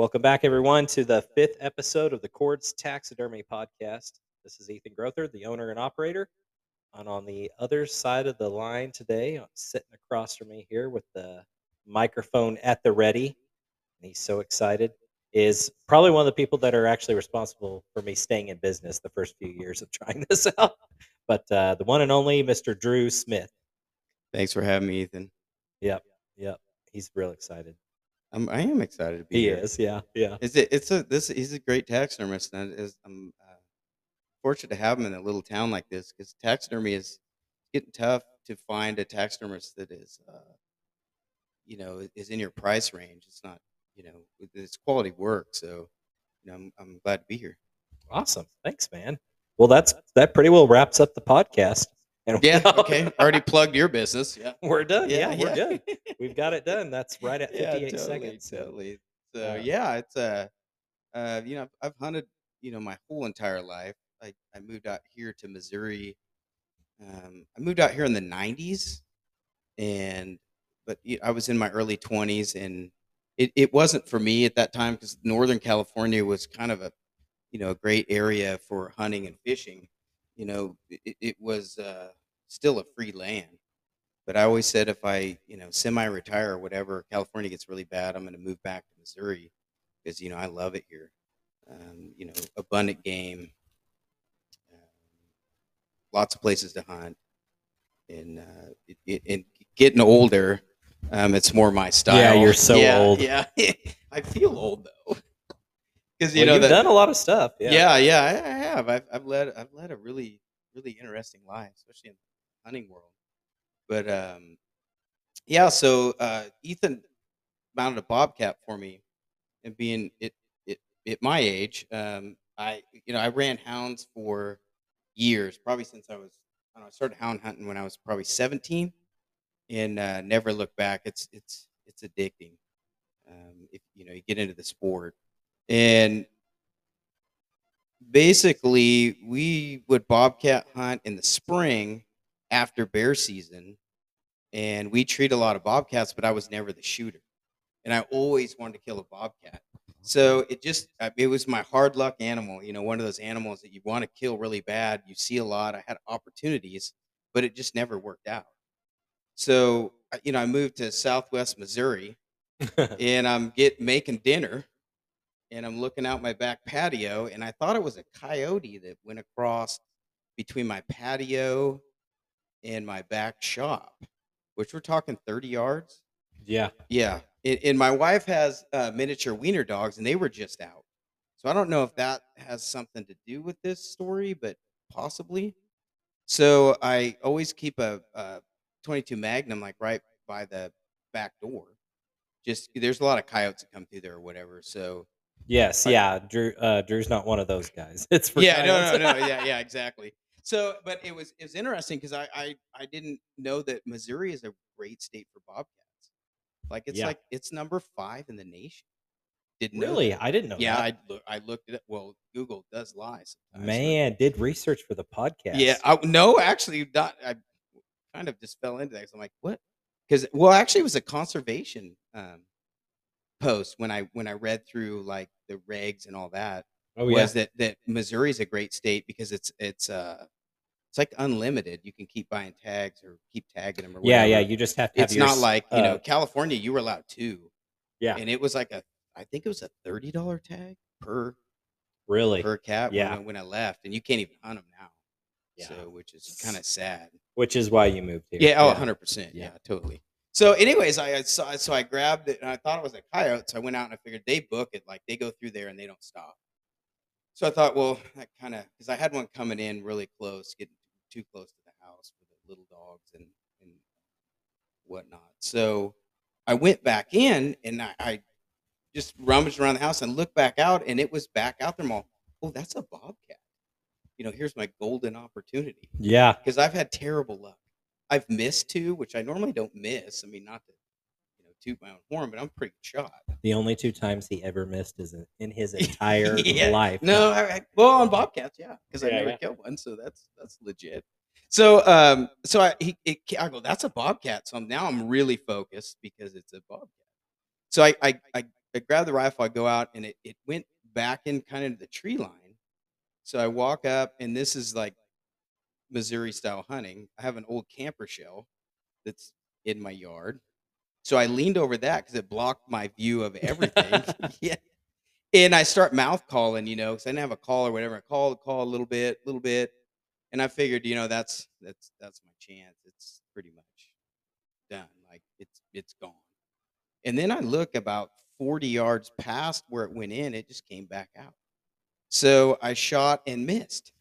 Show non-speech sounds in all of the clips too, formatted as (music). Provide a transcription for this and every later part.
Welcome back, everyone, to the fifth episode of the Cords Taxidermy Podcast. This is Ethan Grother, the owner and operator. And on the other side of the line today, sitting across from me here with the microphone at the ready, and he's so excited, is probably one of the people that are actually responsible for me staying in business the first few years of (laughs) trying this out. But uh, the one and only Mr. Drew Smith. Thanks for having me, Ethan. Yep, yep. He's real excited. I'm, I am excited to be here. He here. is, yeah, yeah. Is it? It's a this. He's a great taxidermist, and it is, I'm uh, fortunate to have him in a little town like this because taxidermy is getting tough to find a taxidermist that is, uh, you know, is in your price range. It's not, you know, it's quality work. So, you know, I'm, I'm glad to be here. Awesome. Thanks, man. Well, that's that pretty well wraps up the podcast. And Yeah. (laughs) Okay. Already plugged your business. Yeah. we're done. Yeah, we're yeah. good. (laughs) We've got it done. That's right at 58 seconds. so- Totally. So uh, yeah, it's uh, uh, you know, I've, I've hunted, you know, my whole entire life. I, I moved out here to Missouri. Um, I moved out here in the '90s, and but I was in my early 20s, and it, it wasn't for me at that time because Northern California was kind of a, you know, a great area for hunting and fishing. You know, it, it was uh, still a free land but I always said if I, you know, semi-retire or whatever, California gets really bad, I'm going to move back to Missouri because you know I love it here. Um, you know, abundant game, um, lots of places to hunt, and uh, it, it, and getting older, um, it's more my style. Yeah, you're so Yeah, old. Yeah, (laughs) I feel old though, because you Well, know you've that, done a lot of stuff. Yeah. yeah, yeah, I, I have. I've, I've led I've led a really really interesting life, especially in the hunting world. But um, yeah, so uh, Ethan mounted a bobcat for me, and being it it at my age, um, I you know I ran hounds for years, probably since I was I, don't know, I started hound hunting when I was probably seventeen, and uh, never looked back. It's it's it's addicting. Um, if you know you get into the sport, and basically we would bobcat hunt in the spring after bear season and we treat a lot of bobcats but i was never the shooter. And i always wanted to kill a bobcat. So it just, it was my hard luck animal you know one of those animals that you want to kill really bad you see a lot i had opportunities but it just never worked out. So you know i moved to southwest missouri (laughs) and i'm get making dinner and i'm looking out my back patio and i thought it was a coyote that went across between my patio and my back shop which we're talking 30 yards. Yeah. yeah and, and my wife has uh, miniature wiener dogs and they were just out. So i don't know if that has something to do with this story but possibly. So i always keep a, a 22 magnum like right by the back door. Just there's a lot of coyotes that come through there or whatever so Yes. Yeah. Drew. Uh, Drew's not one of those guys. (laughs) It's for yeah, no, no, no, (laughs) yeah, yeah, exactly. So, but it was it was interesting because I, I I didn't know that Missouri is a great state for bobcats. Like it's Yeah. like it's number five in the nation. Didn't know Really. I didn't know. yeah, that. I I looked at it. Well, Google does lie. sometimes, but- man did research for the podcast. Yeah. I, no, actually, not. I kind of just fell into that. I'm like, what? Because well, actually, it was a conservation um, post when I when I read through like the regs and all that oh yeah. was that that Missouri's a great state because it's it's uh it's like unlimited. You can keep buying tags or keep tagging them or yeah. whatever. Yeah. You just have to. Have It's your not like you know uh, California. You were allowed two, Yeah. and it was like a I think it was a thirty dollar tag per Really. per cat Yeah. when, I, when I left, and you can't even hunt them now. Yeah. So which is kind of sad. Which is why you moved here. Yeah, oh, 100%. Yeah. Yeah, totally. So, anyways, I I so I grabbed it and I thought it was a coyote. So I went out and I figured they book it like they go through there and they don't stop. So I thought, well, that kind of because I had one coming in really close, getting too close to the house with the little dogs and and whatnot. So I went back in and I, I just rummaged around the house and looked back out and it was back out there. I'm all, oh, that's a bobcat. You know, here's my golden opportunity Yeah. because I've had terrible luck. I've missed two, which I normally don't miss. I mean, not to you know toot my own horn, but I'm pretty shot. The only two times he ever missed is in- in his (laughs) entire Yeah. life. No, I, I, well on bobcats, yeah, because I never yeah. killed one, so that's that's legit. So, um, so I he it, I go, that's a bobcat. So I'm, now I'm really focused because it's a bobcat. So I I, I I grab the rifle, I go out, and it, it went back in kind of the tree line. So I walk up, and this is like Missouri style hunting. I have an old camper shell that's in my yard. So I leaned over that because it blocked my view of everything. (laughs) (laughs) yeah. And I start mouth calling, you know, because I didn't have a call or whatever. I call, call a little bit, a little bit, and I figured, you know, that's that's that's my chance. It's pretty much done. Like it's it's gone. And then I look about 40 yards past where it went in, it just came back out. So I shot and missed.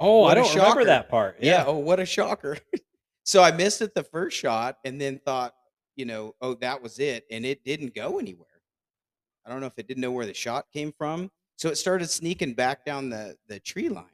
Oh, What I don't remember that part. Yeah. Oh, what a shocker. (laughs) so I missed it the first shot and then thought, you know, oh, that was it. And it didn't go anywhere. I don't know if it didn't know where the shot came from. So it started sneaking back down the, the tree line.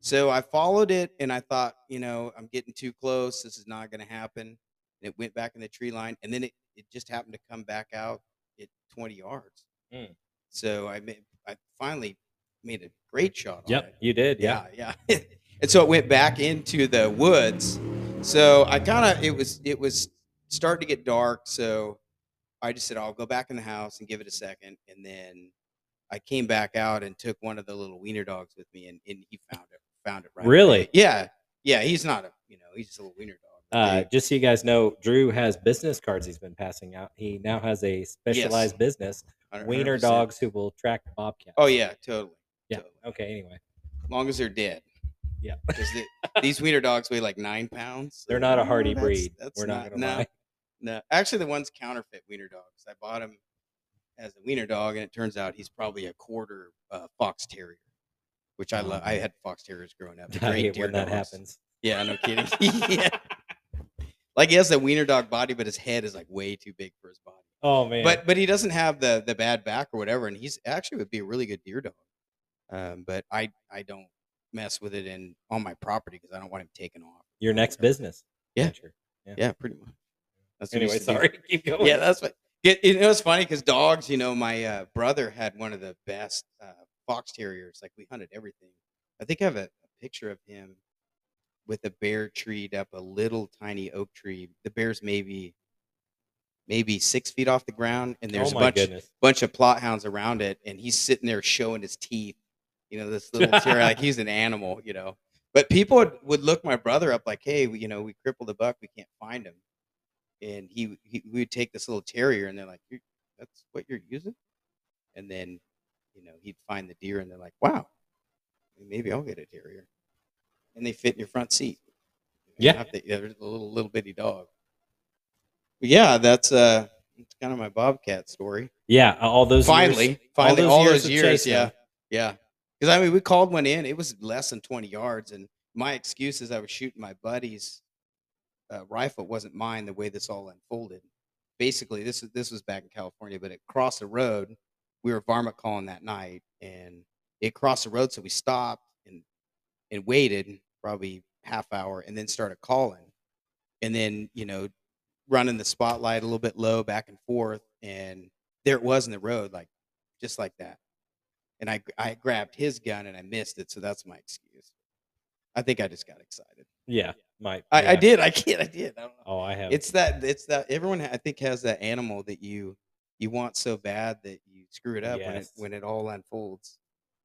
So I followed it and I thought, you know, I'm getting too close. This is not going to happen. And it went back in the tree line. And then it, it just happened to come back out at 20 yards. Mm. So I made, I finally made a great shot on Yep, it. you did. Yeah. Yeah, yeah. (laughs) and so it went back into the woods. So I kind of it was it was starting to get dark. So I just said I'll go back in the house and give it a second, and then I came back out and took one of the little wiener dogs with me, and, and he found it found it right. away. Really? Yeah, yeah. He's not a you know he's just a little wiener dog. Uh, just so you guys know, Drew has business cards he's been passing out. He now has a specialized business, 100%. wiener dogs who will track bobcats. Oh yeah, totally. Yeah. totally. Okay. Anyway, As long as they're dead. Yeah. (laughs) Because (laughs) these wiener dogs weigh like nine pounds. they're not a hardy that's- breed. That's We're not, not, gonna no, lie. No, actually, the one's counterfeit wiener dogs. I bought him as a wiener dog, and it turns out he's probably a quarter uh, fox terrier, which I Oh, love. I had fox terriers growing up. (laughs) I great hate when that happens. Yeah, no kidding. yeah. Like he has a wiener dog body, but his head is like way too big for his body. Oh man. But but he doesn't have the the bad back or whatever, and he's actually would be a really good deer dog. Um, but I I don't mess with it in on my property because I don't want him taken off. your next business. Yeah. venture. Yeah, pretty much. That's Anyway, to do. sorry. (laughs) Keep going. Yeah, that's what. It, you know, it's funny because dogs. You know, my uh, brother had one of the best uh, fox terriers. Like we hunted everything. I think I have a, a picture of him with a bear treed up a little tiny oak tree. The bear's maybe maybe six feet off the ground, and there's oh a bunch goodness. bunch of Plott hounds around it, and he's sitting there showing his teeth. You know, this (laughs) little terrier, like he's an animal. You know, but people would, would look my brother up like, "Hey, we, you know, we crippled a buck, we can't find him," and he, he we would take this little terrier, and they're like, "That's what you're using," and then, you know, he'd find the deer, and they're like, "Wow, maybe I'll get a terrier," and they fit in your front seat. You Yeah. to- yeah, there's a little little bitty dog. But yeah, that's uh, that's kind of my bobcat story Yeah. All those finally, years, finally, those all years those years, yeah, them. yeah. Because I mean, we called one in. It was less than twenty yards, and my excuse is I was shooting my buddy's uh, rifle. It wasn't mine. The way this all unfolded, basically, this is this was back in California, but it crossed the road. We were varmint calling that night, and it crossed the road, so we stopped and and waited probably half hour, and then started calling, and then you know running the spotlight a little bit low back and forth, and there it was in the road, like just like that. And I I grabbed his gun and I missed it, so that's my excuse. I think I just got excited. Yeah. Might. I, I did. I kid. I did. I don't know. Oh, I have. It's that. It's that. Everyone I think has that animal that you you want so bad that you screw it up when it when it all unfolds.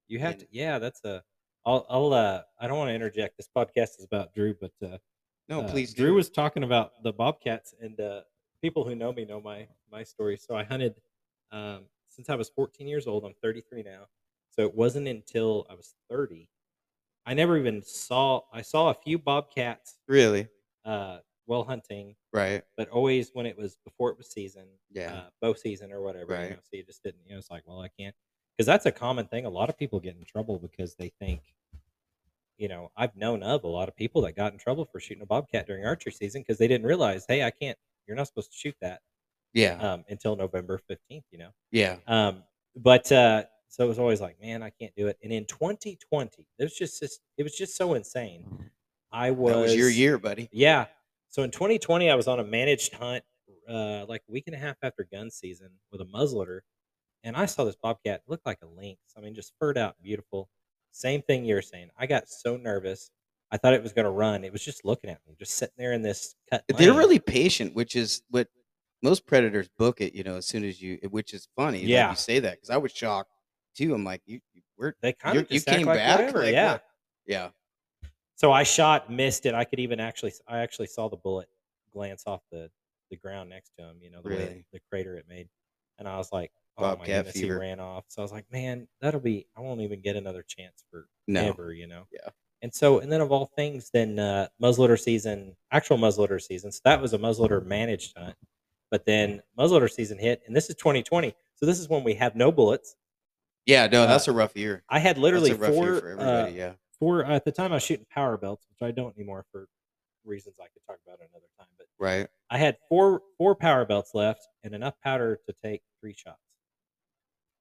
You have And- to. Yeah, that's a. I'll. I'll. Uh. I don't want to interject. This podcast is about Drew, but uh, No, uh, please. Drew do. was talking about the bobcats, and uh, people who know me know my my story. So I hunted um, since I was 14 years old. I'm 33 now. So it wasn't until I was 30. I never even saw. I saw a few bobcats really uh, while hunting, right. but always when it was before it was season, Yeah. uh, bow season or whatever. You Right. know, so you just didn't. You know, it's like, well, I can't, because that's a common thing. A lot of people get in trouble because they think, you know, I've known of a lot of people that got in trouble for shooting a bobcat during archery season because they didn't realize, hey, I can't. You're not supposed to shoot that Yeah. um, until November 15th. You know. yeah. Um, but uh, so it was always like, man, I can't do it. And in 2020, it was just, just it was just so insane. I was That was your year, buddy. yeah. So in 2020, I was on a managed hunt, uh, like a week and a half after gun season with a muzzleloader, and I saw this bobcat look like a lynx. I mean, just furred out, beautiful. Same thing you're saying. I got so nervous. I thought it was going to run. It was just looking at me, just sitting there in this cut. They're really patient, which is what most predators book it, you know, as soon as you, which is funny. Yeah. you say that because I was shocked too. I'm like, you, where They kind of you came like back? whatever. Like, yeah. what? yeah, So I shot, missed it. I could even actually, I actually saw the bullet glance off the the ground next to him. You know, the way the crater it made, and I was like, oh Bobcat my goodness, fever. he ran off. So I was like, man, that'll be. I won't even get another chance for no, ever. You know. Yeah. And so, and then of all things, then uh, muzzleloader season, actual muzzleloader season. So that was a muzzleloader managed hunt. But then muzzleloader season hit, and this is 2020. So this is when we have no bullets. Yeah, no, Uh, that's a rough year. I had literally that's a rough four. year for everybody. uh, yeah, four at the time I was shooting power belts, which I don't anymore for reasons I could talk about another time. But right. I had four four power belts left and enough powder to take three shots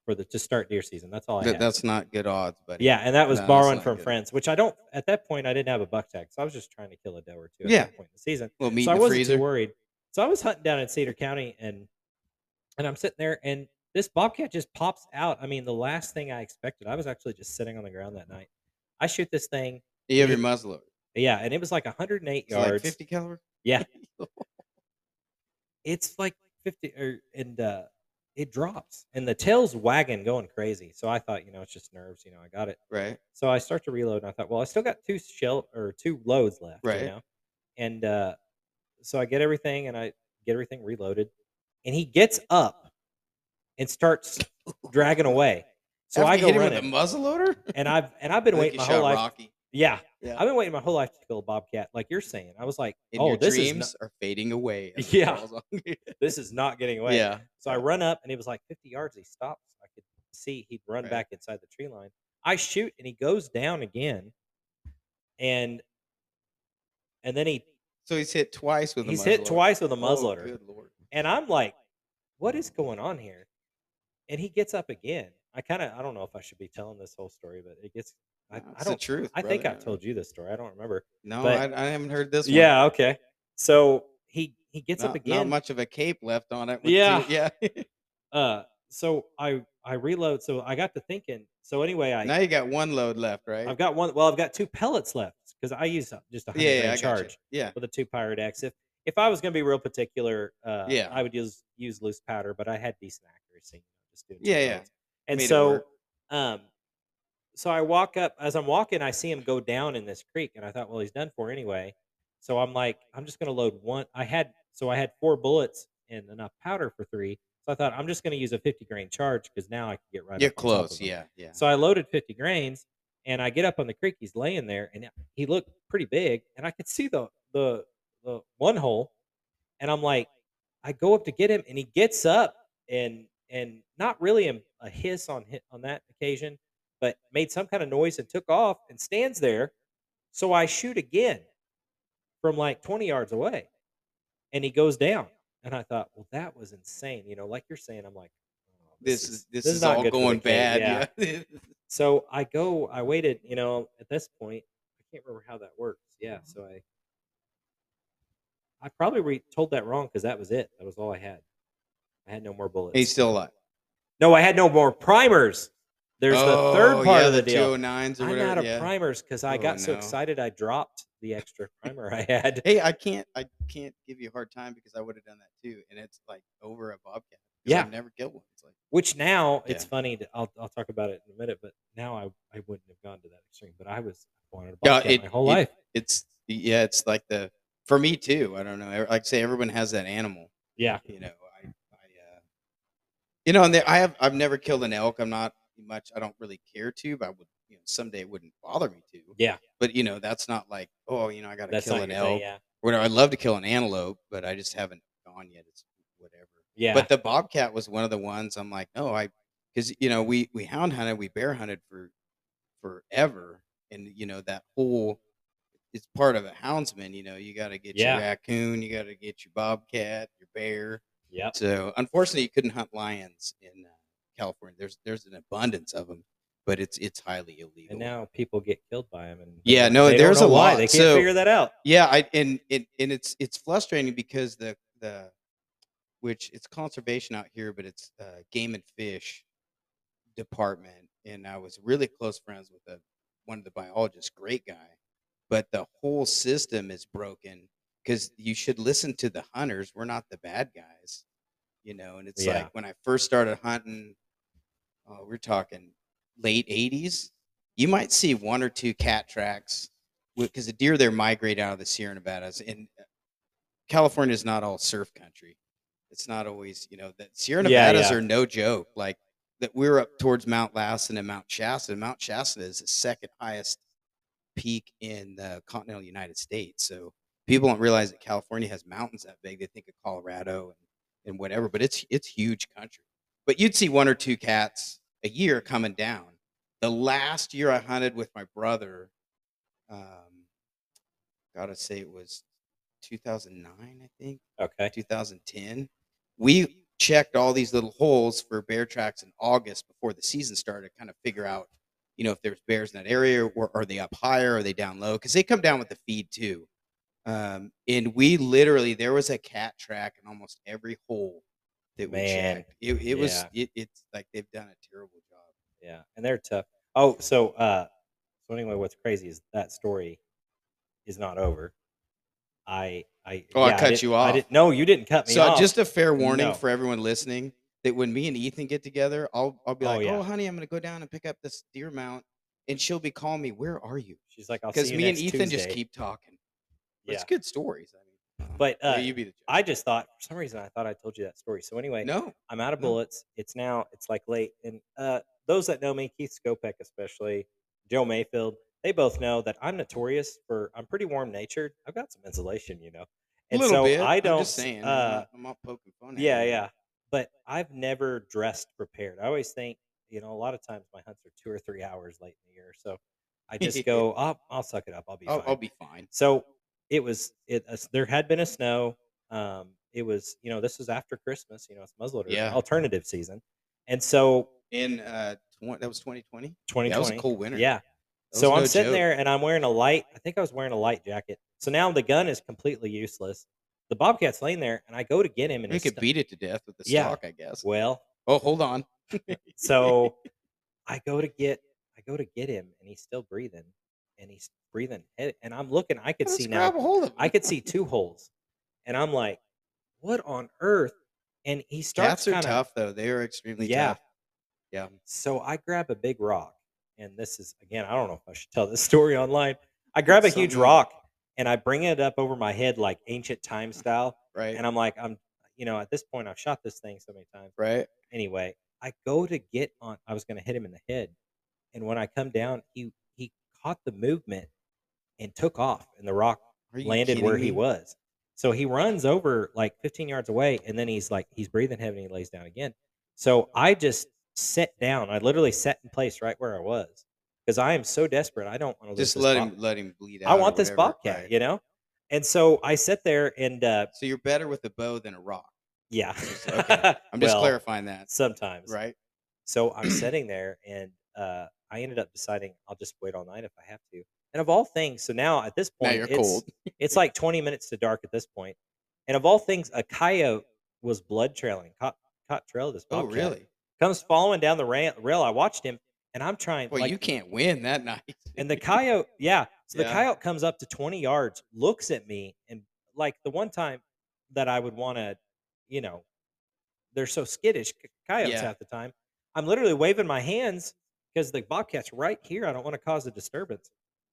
for the to start deer season. That's all I That, had. that's not good odds, buddy. yeah, and that was No, borrowing from good. friends, which I don't. At that point, I didn't have a buck tag, so I was just trying to kill a doe or two at Yeah. that point in the season. meat so I wasn't freezer. too worried. So I was hunting down in Cedar County, and and I'm sitting there, and this bobcat just pops out. I mean, the last thing I expected. I was actually just sitting on the ground that night. I shoot this thing, You have your muzzleloader. yeah, and it was like 108 It's like yards. 50 caliber. Yeah. (laughs) it's like 50 or and uh it drops and the tail's wagging going crazy so i thought you know it's just nerves you know i got it Right. so i start to reload and i thought well i still got two shell or two loads left Right. you know and uh so i get everything and i get everything reloaded and he gets up and starts dragging away so After i go him with running a muzzleloader. and i've and i've (laughs) been waiting my whole life Rocky. yeah Yeah. i've been waiting my whole life to kill a bobcat like you're saying i was like And oh this is dreams not, are fading away. Yeah. (laughs) this is not getting away yeah. So I run up and it was like 50 yards. He stops. I could see he'd run Right. back inside the tree line. I shoot and he goes down again. And and then he So he's hit twice with a he's hit twice with a Oh, muzzleloader. good lord. And I'm like, what is going on here? And he gets up again. I kind of I don't know if I should be telling this whole story, but it gets I, No, I don't truth. I think. I've told you this story. I don't remember. No, but- I, I haven't heard this one. Yeah, okay. So he he gets not, up Not again. much of a cape left on it. Yeah. two- (laughs) yeah. Uh so I I reload. So I got to thinking. So anyway, I now you got one load left, right? I've got one. Well, I've got two pellets left because I use uh, just a hundred yeah, yeah, charge Yeah. with a two Pyrodex. If if I was going to be real particular, uh, Yeah. I would use use loose powder, but I had decent accuracy. Yeah, yeah. And Made so, um, so I walk up as I'm walking, I see him go down in this creek, and I thought, well, he's done for anyway. So I'm like, I'm just going to load one. I had so I had four bullets and enough powder for three. So I thought I'm just going to use a 50 grain charge because now I can get right. You're up on top of close. Yeah. Yeah. So I loaded 50 grains and I get up on the creek. He's laying there and he looked pretty big and I could see the, the, the one hole. And I'm like, I go up to get him and he gets up and, and not really a, a hiss on on that occasion, but made some kind of noise and took off and stands there. So I shoot again from like 20 yards away and he goes down. And I thought, well, that was insane. You know, like you're saying, I'm like, oh, this is this, this is, is not all good for the going bad. yeah. Yeah. (laughs) so I go, I waited, you know, at this point, I can't remember how that works. Yeah. So I, I probably re- told that wrong because that was it. That was all I had. I had no more bullets. He's still alive. no, I had no more primers. There's the oh, third Oh, part yeah, of the, the deal. 209s or I'm whatever. out of yeah. primers because I Oh, got so no. excited I dropped the extra (laughs) primer I had. Hey, I can't I can't give you a hard time because I would have done that too, and it's like over a bobcat. Yeah. I've never killed one. It's like Which now it's funny. To, I'll I'll talk about it in a minute, but now I I wouldn't have gone to that extreme. But I was wanted a Yeah, bobcat it- my whole it- life. it's yeah, it's like the for me too. I don't know. Like I say, everyone has that animal. Yeah. You know, you know, and there, I have I've never killed an elk. I'm not much. I don't really care to, but I would. You know, someday it wouldn't bother me to. Yeah. But you know, that's not like oh, you know, I got to That's kill not an your thing. elk. Yeah. Or whatever. I'd love to kill an antelope, but I just haven't gone yet. It's whatever. Yeah. But the bobcat was one of the ones I'm like, no, I, because you know we we hound hunted, we bear hunted for forever, and you know that whole it's part of a houndsman. You know, you got to get Yeah. your raccoon, you got to get your bobcat, your bear. Yep. So unfortunately, you couldn't hunt lions in uh, California. There's there's an abundance of them, but it's it's highly illegal. And now people get killed by them. And Yeah, no, there's a why. lot. They can't So- figure that out. Yeah, I and it and it's it's frustrating because the the which it's conservation out here, but it's uh, game and fish department, and I was really close friends with the one of the biologists, great guy, but the whole system is broken because you should listen to the hunters. We're not the bad guys. you know. And it's Yeah. like when I first started hunting, uh, we're talking late '80s. You might see one or two cat tracks because the deer there migrate out of the Sierra Nevadas, and uh, California is not all surf country. It's not always, you know, that Sierra Nevadas yeah. are no joke. Like that, we're up towards Mount Lassen and Mount Shasta. and Mount Shasta is the second highest peak in the continental United States. So people don't realize that California has mountains that big. They think of Colorado and, and whatever, but it's it's huge country. But you'd see one or two cats a year coming down. The last year I hunted with my brother, um, gotta say it was 2009, I think, Okay. 2010. We checked all these little holes for bear tracks in August before the season started, kind of figure out, you know, if there's bears in that area, or are they up higher, are they down low? Because they come down with the feed too. Um, and we literally there was a cat track in almost every hole that we Man, checked. It, it was yeah. it, it's like they've done a terrible job. Yeah, and they're tough. Oh, so uh, so anyway, what's crazy is that story is not over. I I Oh, I cut didn't- you I off. didn't, no, you didn't cut me So off. just a fair warning No. for everyone listening that when me and Ethan get together, I'll I'll be Oh, like, yeah. "Oh, honey, I'm gonna go down and pick up this deer mount," and she'll be calling me, "Where are you?" She's like, I'll see Because you me and next Ethan just Tuesday." keep talking. But Yeah, It's good stories. I mean, um, But, yeah, uh, you be the judge. I just thought for some reason I thought I told you that story. So anyway, no, I'm out of No. bullets. It's now it's like late, and uh, those that know me, Keith Skopek especially, Joe Mayfield, they both know that I'm notorious for I'm pretty warm natured. I've got some insulation, you know, a and little so bit. I don't. I'm just saying. Uh, I'm not poking fun at Yeah, you. yeah. But I've never dressed prepared. I always think, you know, a lot of times my hunts are two or three hours late in the year. So I (laughs) just go, I'll, I'll suck it up. I'll be I'll, fine. I'll be fine. so it was, it, uh, there had been a snow. Um, it was, you know, this was after Christmas, you know, it's muzzleloader Yeah. alternative season. And so In uh, tw- that was 2020. 2020. That was a cold winter. Yeah. That So I'm no sitting joke. there and I'm wearing a light. I think I was wearing a light jacket. So now the gun is completely useless. The bobcat's laying there, and I go to get him, and We he's could stu- beat it to death with the Yeah. stock, I guess. well. Oh, hold on. (laughs) So (laughs) I go to get I go to get him and he's still breathing and he's breathing and I'm looking I could Let's see now a hold of I could see two holes and I'm like what on earth and he starts Cats are kinda, tough though. They are extremely Yeah. tough. Yeah. so I grab a big rock and this is again I don't know if I should tell this (laughs) story online I grab a huge Something- rock and I bring it up over my head like ancient time style Right. and I'm like I'm you know at this point I've shot this thing so many times right. anyway, I go to get on. I was going to hit him in the head, and when I come down, he caught the movement and took off, and the rock landed where he was. So he runs over like 15 yards away, and then he's like he's breathing heavy, and he lays down again. So I just sat down. I literally sat in place right where I was because I am so desperate. I don't want to Just let him let him bleed out. I want this bobcat, right. you know. And so I sit there, and uh, So you're better with a bow than a rock. yeah, okay. (laughs) I'm just Well, clarifying that. Sometimes, Right. So I'm sitting there, and uh, I ended up deciding I'll just wait all night if I have to. And of all things, so now at this point, you're it's, cold. (laughs) it's like 20 minutes to dark at this point. And of all things, a coyote was blood trailing, caught, caught trail of this Oh, really? Comes following down the rail, rail. I watched him, and I'm trying. Well, like, you can't win that night. and the coyote, yeah. So the Yeah. coyote comes up to 20 yards, looks at me, and like the one time that I would want to, you know, they're so skittish, coyotes Yeah. half the time. I'm literally waving my hands because the bobcat's right here. I don't want to cause a disturbance,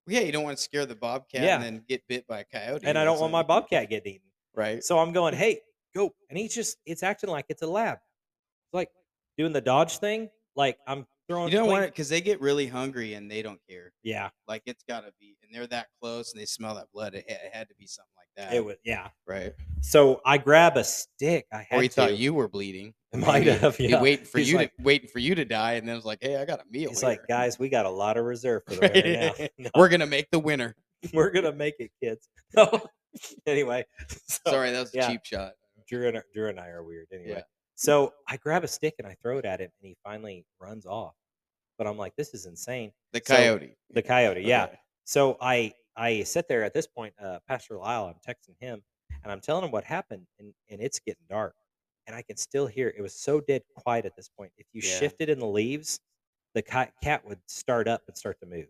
yeah, you don't want to scare the bobcat Yeah. and then get bit by a coyote. and I don't want my bobcat getting eaten. Right. So I'm going, hey, go. And he's just, it's acting like it's a lab. It's like doing the dodge thing. Like I'm throwing. You don't want it because they get really hungry and they don't care. Yeah, Like it's got to be, and they're that close and they smell that blood. It, it had to be something it was. Yeah. right. So I grab a stick. I had Or he to. thought you were bleeding. It might have, he waiting for He's you like- to waiting for you to die, and then was like, "Hey, I got a meal." He's like, guys, we got a lot of reserve for the right now. (laughs) (laughs) No, We're gonna make the winner. (laughs) we're gonna make it, kids. No. anyway, so Sorry, that was a cheap shot. Drew and Drew and I are weird. Anyway, Yeah. so I grab a stick and I throw it at him, and he finally runs off. But I'm like, this is insane. The So, coyote. The coyote, yeah. Okay. So I I sit there at this point, uh, Pastor Lyle. I'm texting him, and I'm telling him what happened, and and it's getting dark, and I can still hear. It was so dead quiet at this point. If you Yeah. shifted in the leaves, the cat cat would start up and start to move.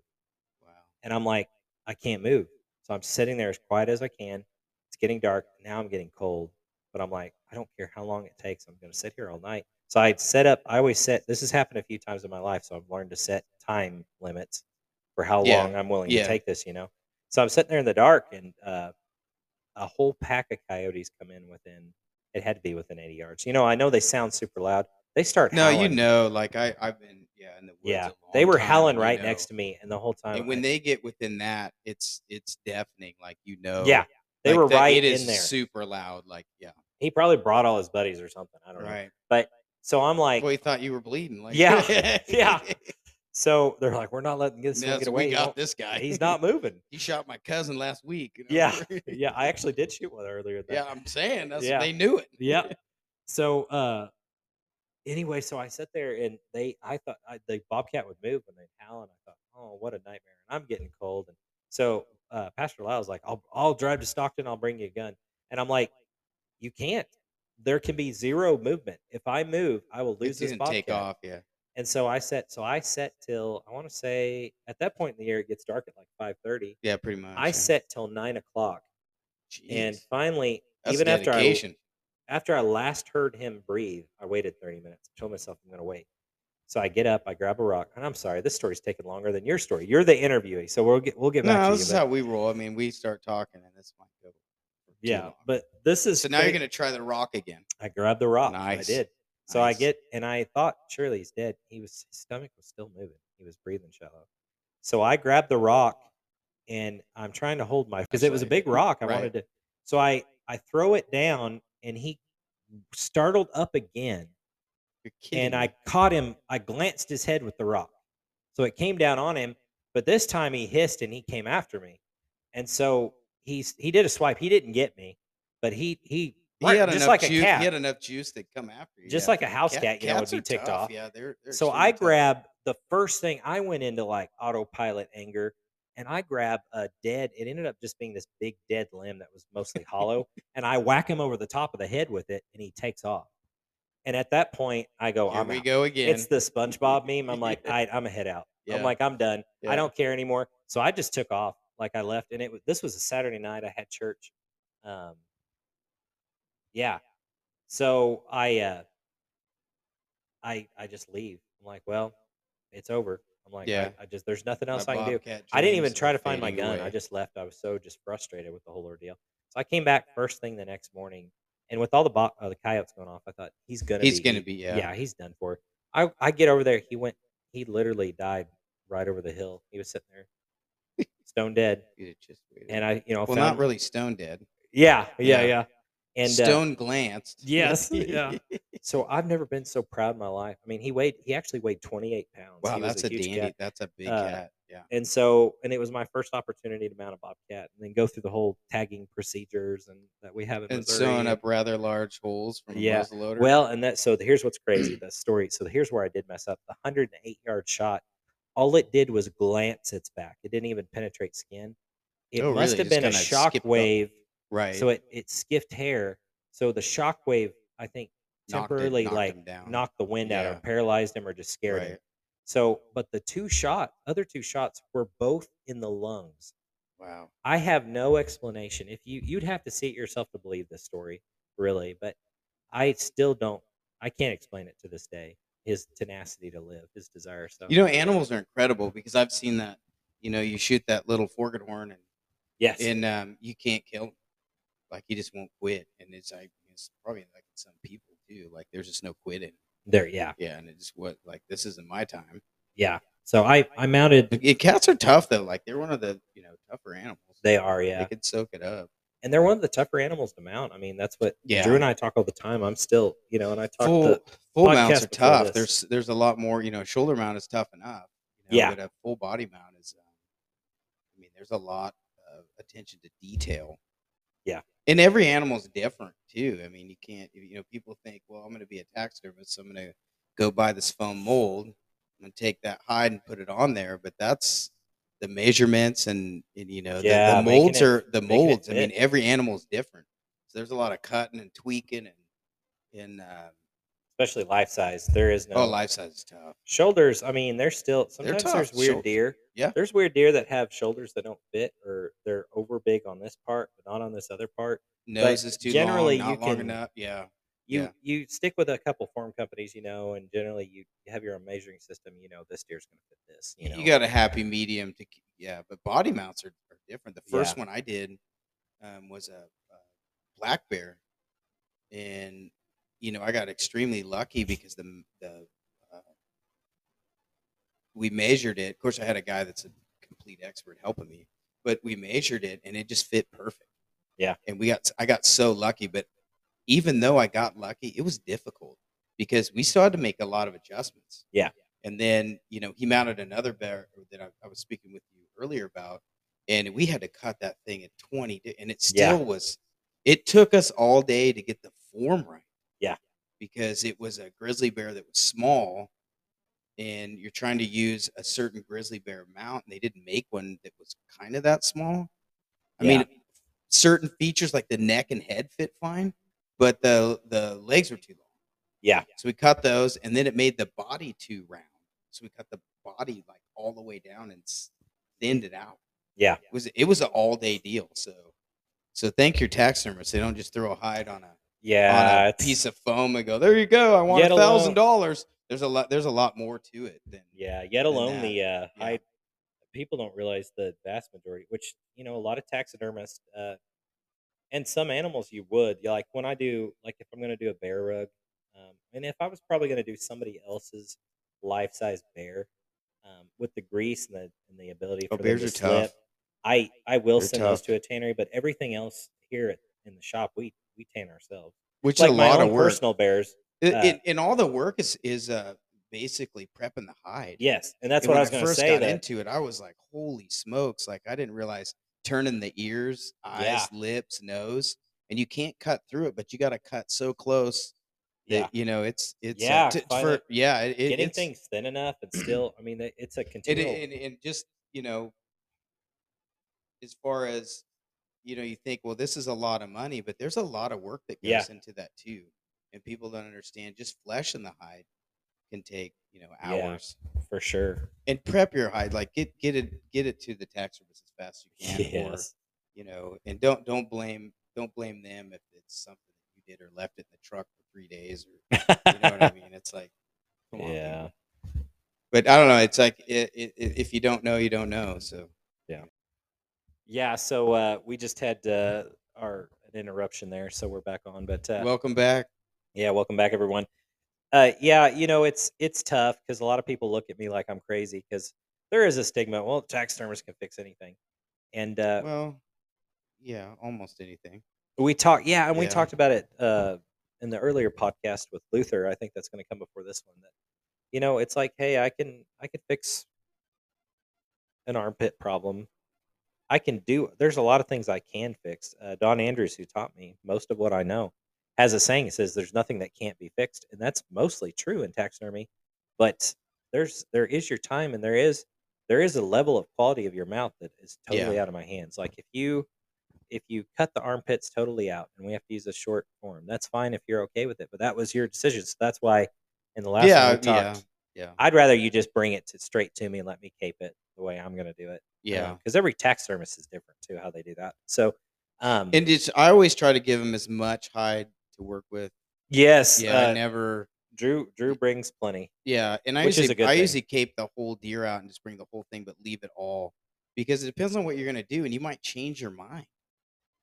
Wow. And I'm like, I can't move. So I'm sitting there as quiet as I can. It's getting dark. Now I'm getting cold. but I'm like, I don't care how long it takes. I'm going to sit here all night. So I'd set up. I always set. This has happened a few times in my life, so I've learned to set time limits for how Yeah, long I'm willing yeah. to take this. You know. So I'm sitting there in the dark, and uh, a whole pack of coyotes come in within. It had to be within 80 yards. You know, I know they sound super loud. They start No, you know, like I, I've been, yeah, in the woods. Yeah, they were time, howling right know. next to me, and the whole time. And when I- they get within that, it's it's deafening. Like you know, yeah, they like were that- right It is in there. super loud. Like yeah, he probably brought all his buddies or something. I don't know. right. But so I'm like, well, he thought you were bleeding. Like Yeah, (laughs) yeah. So they're like, we're not letting this Yes, get away. we got this guy. He's not moving. (laughs) he shot my cousin last week. you know? Yeah, (laughs) yeah. I actually did shoot one earlier. That yeah. I'm saying that's Yeah. they knew it. yeah. (laughs) So uh, anyway, so I sat there and they, I thought I, the bobcat would move and they'd howl, and I thought, oh, what a nightmare. And I'm getting cold, and so uh, Pastor Lyle's like, I'll, I'll drive to Stockton. I'll bring you a gun, and I'm like, you can't. There can be zero movement. If I move, I will lose this didn't bobcat. take off. Yeah. And so I set so I set till I want to say at that point in the year it gets dark at like five thirty. Yeah, pretty much. I yeah. set till nine o'clock, and finally, that's even after I after I last heard him breathe, I waited thirty minutes. I told myself I'm going to wait. So I get up, I grab a rock, and I'm sorry, this story's taking longer than your story. You're the interviewee, so we'll get we'll get back No, to this is how we roll. I mean, we start talking, and this might go. yeah, long. but this is so now you're gonna try the rock again. I grabbed the rock. and I did. So I get and I thought surely he's dead. He was his stomach was still moving. He was breathing shallow. So I grabbed the rock and I'm trying to hold my because it was a big rock. I Right. wanted to. So I I throw it down and he startled up again and I caught him. I glanced his head with the rock. So it came down on him, but this time he hissed and he came after me. And so he's he did a swipe. He didn't get me, but he he, he had just enough like juice. He had enough juice to come after you. just yeah. like a house Cat- cat, you know, would be ticked tough, off. Yeah, they're. they're So I tough. grab the first thing I went into like autopilot anger and I grab a dead it ended up just being this big dead limb that was mostly hollow and I whack him over the top of the head with it and he takes off. And at that point I go Here I'm we out. go again. It's the SpongeBob meme. I'm like I I'm a head out. Yeah. I'm like I'm done. Yeah. I don't care anymore. So I just took off. Like I left and it was this was a Saturday night I had church. Um yeah. So I uh I I just leave. I'm like, well, it's over. I'm like, Yeah. I, I just there's nothing My else I can do. I didn't even try to find my gun. I just left. I was so just frustrated with the whole ordeal. So I came back first thing the next morning, and with all the bo- uh, the coyotes going off, I thought he's gonna He's be, gonna be, yeah. yeah he's done for. I I get over there. He went. He literally died right over the hill. He was sitting there, stone dead. (laughs) And I, you know, well, found, not really stone dead. Yeah, yeah, Yeah. yeah. And uh, stone glanced. (laughs) yes, yeah. (laughs) so I've never been so proud in my life. I mean, he weighed. He actually weighed 28 pounds. wow, He was that's a, huge dandy. cat. That's a big Uh, cat. Yeah. And so, and it was my first opportunity to mount a bobcat, and then go through the whole tagging procedures and that we have in And Missouri. sewing up rather large holes from Yeah, a muzzle loader. Well, and that so here's what's crazy. (clears throat) The story. So here's where I did mess up. The 108 yard shot. All it did was glance its back. It didn't even penetrate skin. It Oh, must really? have Just been a shock wave. up. Right. So it it skiffed hair. So the shock wave, I think, Knocked it- temporarily knocked like him down. knocked the wind out Yeah. or paralyzed him or just scared him. Right. So, but the two shot, other two shots were both in the lungs. Wow. I have no explanation. If you you'd have to see it yourself to believe this story, really. But I still don't. I can't explain it to this day. His tenacity to live, his desire. So You know, animals are incredible because I've seen that. You know, you shoot that little forked horn and yes, and um, you can't kill. Like he just won't quit, and it's like it's probably like some people too. Like there's just no quitting. there. Yeah, Yeah, and it's what like this isn't my time. yeah. So I I mounted. Yeah, cats are tough though. Like they're one of the you know tougher animals. They are Yeah. They could soak it up. and they're one of the tougher animals to mount. I mean, that's what Yeah. Drew and I talk all the time. I'm still you know, and I talk Full full mounts are tough. this. There's there's a lot more. You know, shoulder mount is tough enough. You know, Yeah. But a full body mount is. Um, I mean, there's a lot of attention to detail. And every animal's different too. I mean, you can't. You know, people think, well, I'm going to be a taxidermist. So I'm going to go buy this foam mold. I'm going to take that hide and put it on there. But that's the measurements and, and you know the- Yeah, the, making molds it- are the molds. I mean, every animal is different. So there's a lot of cutting and tweaking and and uh, especially life size. There is no Oh, life size is tough. shoulders. I mean, they're still sometimes there's weird Shoul- deer. Yeah. There's weird deer that have shoulders that don't fit, or they're over big on this part, but not on this other part. Nose is too generally long, you not long can- enough. Yeah. You Yeah. you stick with a couple farm companies, you know, and generally you have your own measuring system. You know, this deer's going to fit this. You You, got a happy medium to yeah, but body mounts are, are different. The Yeah. first one I did um, was a, a black bear, and you know I got extremely lucky because the the uh, we measured it. Of course, I had a guy that's a complete expert helping me, but we measured it and it just fit perfect. Yeah. and we got I got so lucky, but even though I got lucky, it was difficult because we still had to make a lot of adjustments. Yeah. And then, you know, he mounted another bear that I, I was speaking with you earlier about, and we had to cut that thing at 20, and it Yeah. still was, it took us all day to get the form right. Yeah. Because it was a grizzly bear that was small, and you're trying to use a certain grizzly bear mount, and they didn't make one that was kind of that small. I Yeah. mean, certain features like the neck and head fit fine, but the the legs were too long. yeah, So we cut those, and then it made the body too round. So we cut the body like all the way down and thinned it out. yeah, It was it was an all day deal. So so thank your taxidermist. They don't just throw a hide on a yeah. on a it's- piece of foam and go, there you go. I want a thousand dollars. There's a lot. There's a lot more to it than Yeah, yet alone the uh, Yeah. People don't realize the vast majority, which you know, a lot of taxidermists, uh, and some animals you would you like when I do, like if I'm going to do a bear rug, um, and if I was probably going to do somebody else's life size bear, um, with the grease and the and the ability Oh, for bears them are to tough. I I will They're send those to a tannery, but everything else here at, in the shop we we tan ourselves. which like is a lot of work. personal bears, It- uh, it- and all the work is is uh basically prepping the hide. yes, and that's And what when I was going to first say. got That into it, I was like, "Holy smokes!" Like I didn't realize turning the ears, eyes, Yeah. lips, nose, and you can't cut through it, but you got to cut so close that yeah, you know it's it's uh, Yeah, t- for yeah, it, it, getting things thin enough and (clears throat) still, I mean, it's a continual. and, and just you know, as far as you know, you think, well, this is a lot of money, but there's a lot of work that goes Yeah. into that too, and people don't understand. Just flesh in the hide can take you know Yeah. hours. for sure. and prep your hide like get get it get it to the taxidermist as fast as you can (laughs) or Yes. you know and don't don't blame don't blame them if it's something that you did or left it in the truck for three days or you know what i mean it's like (laughs) come on, Yeah. but i don't know it's like it, it, if you don't know you don't know so Yeah. Yeah, so uh, we just had uh, our an interruption there, so we're back on. But uh, welcome back yeah, welcome back, everyone. Uh, yeah, you know it's it's tough because a lot of people look at me like I'm crazy because there is a stigma. Well, taxidermists can fix anything, and uh, well yeah almost anything we talked. Yeah, and we Yeah. talked about it uh, in the earlier podcast with Luther. I think that's going to come before this one. That you know, it's like, hey, I can I can fix an armpit problem. I can do. There's a lot of things I can fix. Uh, Don Andrews, who taught me most of what I know, has a saying. It says, "There's nothing that can't be fixed," and that's mostly true in taxidermy. But there's there is your time, and there is there is a level of quality of your mouth that is totally Yeah. out of my hands. Like if you if you cut the armpits totally out, and we have to use a short form, that's fine if you're okay with it. But that was your decision, so that's why in the last yeah we talked, yeah yeah I'd rather you just bring it to straight to me and let me cape it the way I'm going to do it. yeah because every taxidermist is different too how they do that. So, um, and it's i always try to give them as much hide to work with yes, yeah uh, i never Drew Drew brings plenty. Yeah, and I usually I thing. usually cape the whole deer out and just bring the whole thing, but leave it all because it depends on what you're gonna do, and you might change your mind.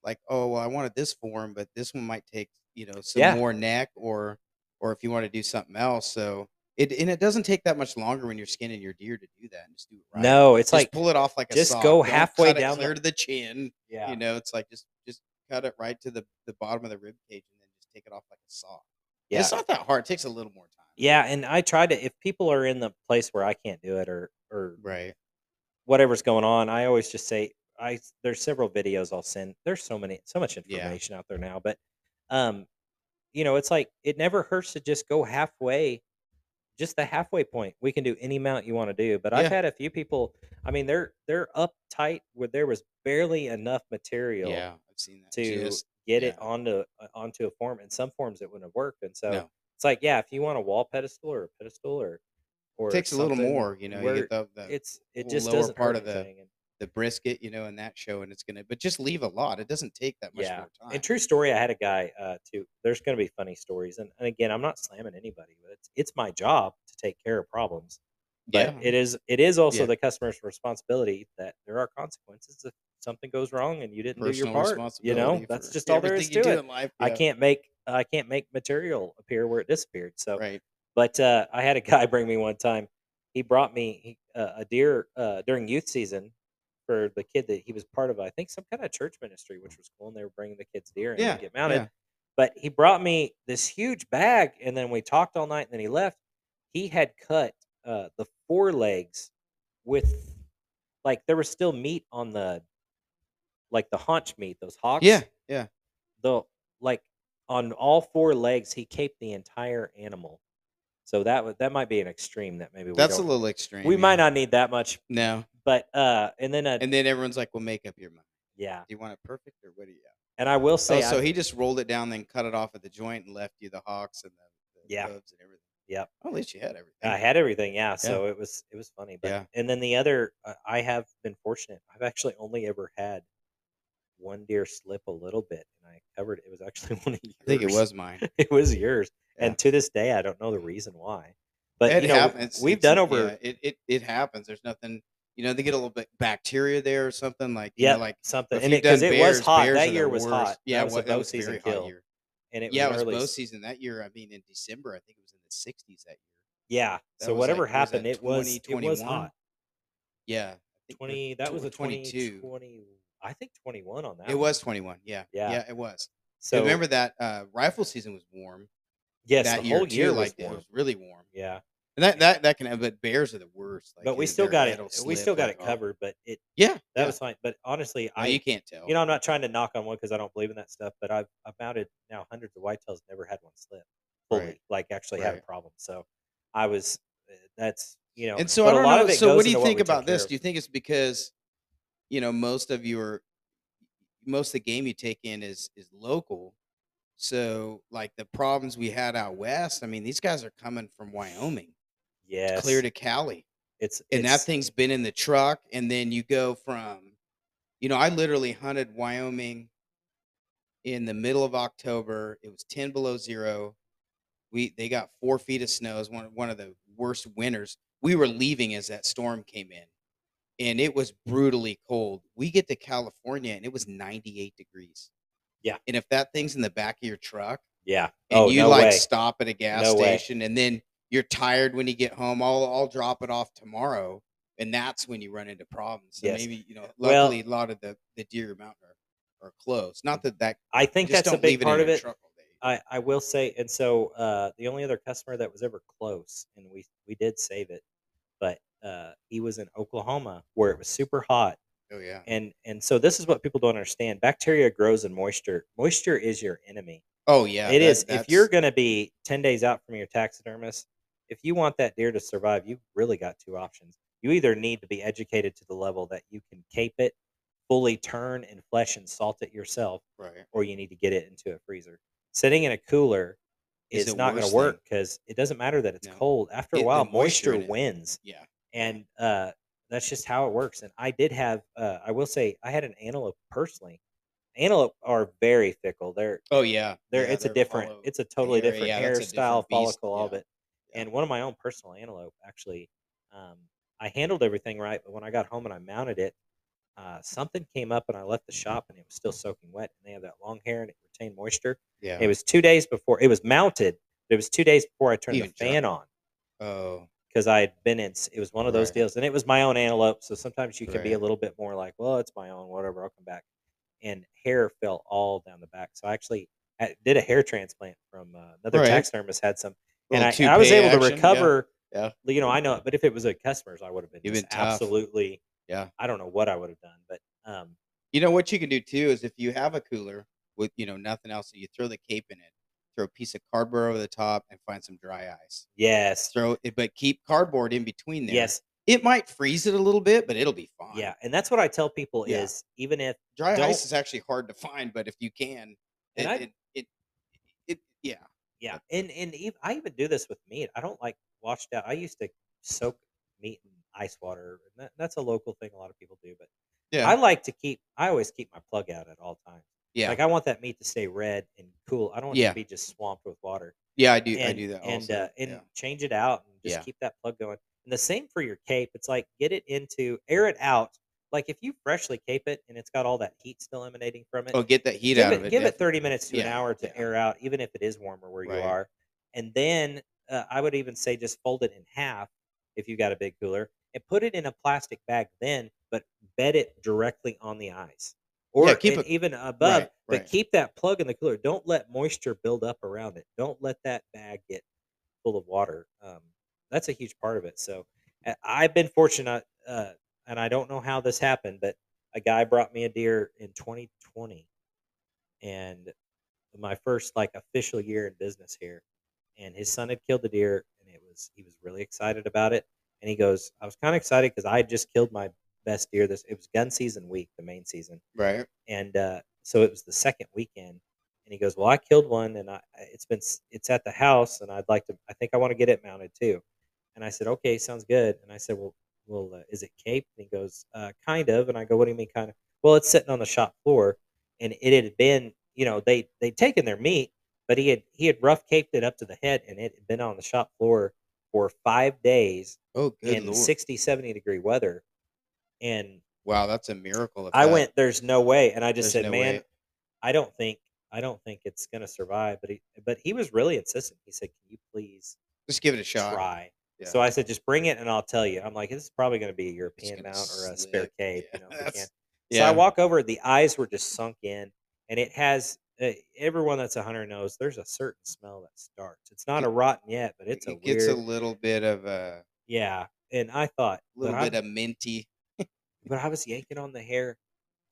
Like, oh, well, I wanted this form, but this one might take you know some Yeah. more neck, or or if you want to do something else. So it and it doesn't take that much longer when you're skinning your deer to do that and just do it right. No, it's just like pull it off like a just saw. go Don't halfway down the- clear to the chin. yeah, You know, it's like just just cut it right to the the bottom of the rib cage and then just take it off like a saw. yeah, It's not that hard. It takes a little more time. yeah. And I try to if people are in the place where I can't do it or or Right. whatever's going on, I always just say I there's several videos I'll send. There's so many so much Yeah. information out there now, but um, you know, it's like it never hurts to just go halfway. Just the halfway point. We can do any amount you want to do. But I've Yeah. had a few people. I mean, they're they're uptight where there was barely enough material Yeah, I've seen that. to Just get it onto uh, onto a form. In some forms, it wouldn't have worked, and so no. It's like, yeah, if you want a wall pedestal or a pedestal or or it takes a little more, you know. You get the the it's it just doesn't part of the anything. The brisket, you know, in that show, and it's gonna. But just leave a lot. It doesn't take that much yeah, more time. and true story, I had a guy uh too. There's going to be funny stories, and, and again, I'm not slamming anybody, but it's it's my job to take care of problems. But Yeah, it is it is also yeah. the customer's responsibility that there are consequences if something goes wrong and you didn't do your part. You know, that's just all there is to it. life. I can't make I can't make material appear where it disappeared. So, Right. but uh, I had a guy (laughs) bring me one time. He brought me he, uh, a deer uh, during youth season for the kid that he was part of. I think some kind of church ministry, which was cool, and they were bringing the kids deer and Yeah. get mounted. Yeah. But he brought me this huge bag, and then we talked all night, and then he left. He had cut uh, the forelegs with like there was still meat on the like the haunch meat, those hocks Yeah. Yeah. the like on all four legs he caped the entire animal so that would that might be an extreme that maybe we That's a don't little extreme. we might not need that much No. but uh and then uh And then everyone's like, "Well, make up your mind. yeah Do you want it perfect or what do you?" and i will Oh, say so I, he just rolled it down, then cut it off at the joint and left you the hocks and the, the Yeah. and everything. Yep. Well, at least you had everything. i had everything yeah so it was it was funny but Yeah. and then the other uh, i have been fortunate i've actually only ever had one deer slip a little bit and i covered it was actually (laughs) one of yours I think it was mine. (laughs) it was yours Yeah. and to this day i don't know the reason why but it you know happens. we've It's- done over yeah, it, it it happens. There's nothing. You know, they get a little bit bacteria there or something like. Yeah like something and you've it because it was hot that year was worst. hot Yeah, that was what- a that bow was season very hot kill year. and it yeah, it was was early bow season that year. I mean, in December, I think it was in the 60s that year. Yeah. That So whatever like- was happened, it was it was hot. Yeah, I think or Twenty. That was a 22. 20, 20 I think twenty one on that. It one. was 21. Yeah, Yeah. yeah, it was. So remember that uh, rifle season was warm. yes, that the year whole too, year was like warm. it was really warm. Yeah, And that that that can have, but bears are the worst. Like, but we still got it. We still got it covered, but it Yeah, that yeah. was fine. But honestly, No, I you can't tell. you know I'm not trying to knock on one because I don't believe in that stuff, but I've I've mounted now hundreds of whitetails, never had one slip fully, Right. like actually had a problem. So I was uh, that's you know. and so I don't a lot know. So what do you think about this? Do you think it's because you know most of your most of the game you take in is is local? So like the problems we had out west. I mean, these guys are coming from Wyoming, yeah clear to Cali. it's and that thing's been in the truck and then you go from you know i literally hunted wyoming in the middle of october it was 10 below zero we they got four feet of snow it was one, one of the worst winters we were leaving as that storm came in and it was brutally cold we get to california and it was 98 degrees Yeah. and if that thing's in the back of your truck yeah. and oh you no like way. stop at a gas No way. station and then you're tired when you get home I'll, I'll drop it off tomorrow and that's when you run into problems so Yes. maybe you know Well- luckily a lot of the the deer mountain are, are close not that that I think that's a big leave part it of it. truck all day. I, I will say, and so uh, the only other customer that was ever close, and we we did save it, but uh, he was in Oklahoma where it was super hot, oh yeah and and so this is what people don't understand: bacteria grows in moisture. Moisture is your enemy. oh yeah it that- is. If that's- you're going to be ten days out from your taxidermist, if you want that deer to survive, you've really got two options. You either need to be educated to the level that you can cape it, fully turn and flesh and salt it yourself, right or you need to get it into a freezer. Sitting in a cooler Is is not going to work because it doesn't matter that it's No. cold. After It- a while, moisture moisture wins, yeah and uh, that's just how it works. And I did have, uh, I will say, I had an antelope personally. Antelope are very fickle. They're oh yeah they're yeah, it's a they're different, all it's a totally different Yeah, hairstyle, different follicle, all of it. yeah. And one of my own personal antelope, actually, um, I handled everything right, but when I got home and I mounted it, uh, something came up and I left the shop and it was still soaking wet. And they have that long hair and it retained moisture. yeah It was two days before it was mounted. But it was two days before I turned Even the fan on oh because I had been in. It was one of those Right. deals, and it was my own antelope. So sometimes you can be a little bit more like, well, it's my own, whatever. I'll come back. And hair fell all down the back. So I actually did a hair transplant from uh, another Right. taxidermist had some, and I, I was able to action, yeah. recover. Yeah. You know, I know, it, but if it was a customer's, I would have been been absolutely. Yeah. I don't know what I would have done, but um, You know what you can do too is if you have a cooler with you know nothing else, and you throw the cape in it, throw a piece of cardboard over the top, and find some dry ice. yes, Throw it, but keep cardboard in between there. yes, it might freeze it a little bit, but it'll be fine. yeah, and that's what I tell people Yeah. is even if dry ice is actually hard to find, but if you can, it, And I- it, it, it, yeah, Yeah, and and ev I even do this with meat. I don't like washed out. I used to soak meat in ice water, that, that's a local thing. A lot of people do, but yeah, I like to keep. I always keep my plug out at all times. Yeah. Like I want that meat to stay red and cool. I don't want it Yeah. to be just swamped with water. Yeah, I do I do that and also. uh, and Yeah. change it out and just Yeah. keep that plug going. And the same for your cape. It's like get it into air it out. Like if you freshly cape it and it's got all that heat still emanating from it, Oh, get that heat give out it of it. give it 30 minutes to an Yeah. hour to Yeah. air out, even if it is warmer where you are. And then uh, I would even say just fold it in half if you got a big cooler and put it in a plastic bag then, but bed it directly on the ice. Or Yeah, keep it even above, right, but right. keep that plug in the cooler. Don't let moisture build up around it. Don't let that bag get full of water. Um, that's a huge part of it. So I've been fortunate, uh, and I don't know how this happened, but a guy brought me a deer in 2020, and my first like official year in business here. And his son had killed the deer, and it was he was really excited about it. And he goes, I was kind of excited because I had just killed my best deer. This it was gun season week, the main season Right. and uh, so it was the second weekend and he goes well i killed one and i it's been it's at the house and i'd like to i think i want to get it mounted too and i said okay sounds good and i said well well uh, is it caped and he goes uh, kind of and i go what do you mean kind of well it's sitting on the shop floor and it had been you know they they'd taken their meat but he had he had rough caped it up to the head and it had been on the shop floor for five days Oh, in lord. 60 70 degree weather and Wow, that's a miracle I that went, there's no way. And I just there's said, no man, way. I don't think, I don't think it's going to survive. But he, but he was really insistent. He said, can you please Just give it a shot. try? Yeah. So I said, just bring it and I'll tell you. I'm like, this is probably going to be a European gonna mount or a spare slip. cape, Yeah, you know, if we that's- can. So I walk over, the eyes were just sunk in and it has, uh, everyone that's a hunter knows there's a certain smell that starts. It's not a rotten yet, but it's a it gets weird, a little bit of a yeah. And I thought, a little bit I'm- of minty. But I was yanking on the hair,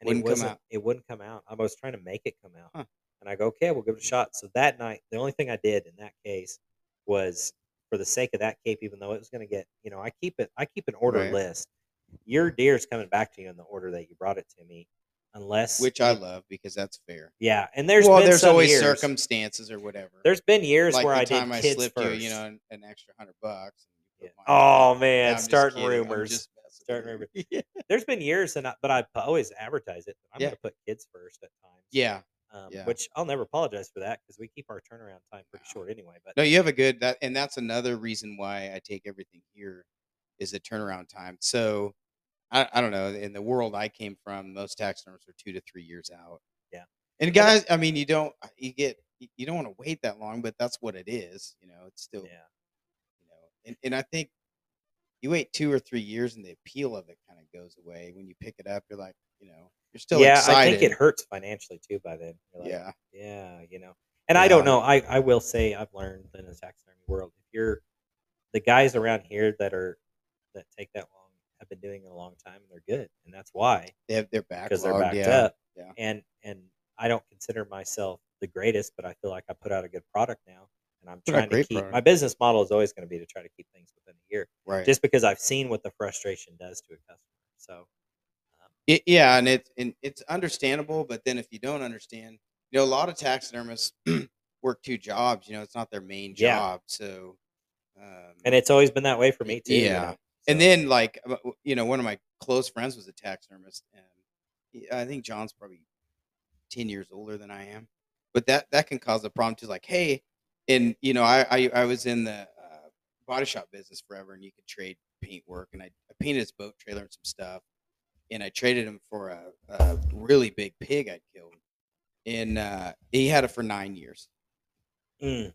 and Wouldn't it come wasn't. out. It wouldn't come out. I was trying to make it come out, Huh. and I go, okay, we'll give it a shot. So that night, the only thing I did in that case was, for the sake of that cape, even though it was going to get, you know, I keep it. I keep an order Right. list. Your deer's coming back to you in the order that you brought it to me, unless Which I love because that's fair. Yeah, and there's well, been there's some always years. circumstances or whatever. There's been years like where the I time did I kids slipped first. you, you know, an, an extra hundred bucks. and you Yeah. put mine Oh man, I'm just starting kidding. I'm rumors. just messing starting with you. There's been years, and I, but I always advertise it. I'm Yeah. going to put kids first at times. yeah. um, Yeah. which I'll never apologize for that because we keep our turnaround time pretty Wow. short anyway. But No, you have a good that, and that's another reason why I take everything here is the turnaround time. So, I, I don't know. In the world I came from, most taxidermists are two to three years out. Yeah. And guys, I mean, you don't you get you- you don't want to wait that long, but that's what it is. You know, it's still yeah, you know, and and I think you wait two or three years and the appeal of it kind of goes away. When you pick it up, you're like, you know, you're still yeah, excited. I think it hurts financially too. By then, You're like, yeah. yeah, you know. And I don't know. I I will say I've learned in the taxidermy world, if you're the guys around here that are that take that long have been doing it a long time and they're good, and that's why They have their back because they're backed yeah. up. yeah. And and I don't consider myself the greatest, but I feel like I put out a good product now, and I'm trying to keep product. my business model is always going to be to try to keep things within a year, Right. just because I've seen what the frustration does to a customer. So, um, It, yeah, and it's and it's understandable, but then if you don't understand, you know, a lot of taxidermists (clears throat) work two jobs. You know, it's not their main Yeah. job. So, um, and it's always been that way for me too. you Yeah. know, and then like uh, you know, one of my close friends was a taxidermist, and he- I think John's probably ten years older than I am, but that that can cause a problem too. Like, hey, and you know, I I, I was in the uh, body shop business forever, and you could trade paint work, and I, I painted his boat trailer and some stuff, and I traded him for a, a really big pig I'd killed, and uh, he had it for nine years. mm,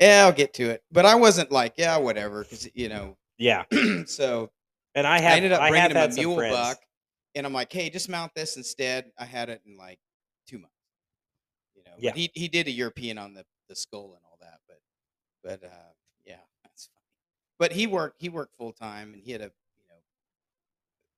Yeah, I'll get to it, but I wasn't like, yeah, whatever, because you know, yeah. (clears throat) so. And I I, ended up I bringing have him a mule friends. buck, and I'm like, "Hey, just mount this instead." I had it in like two months, you know. Yeah. But he he did a European on the the skull and all that, but but uh, yeah, that's funny. But he worked he worked full time, and he had a you know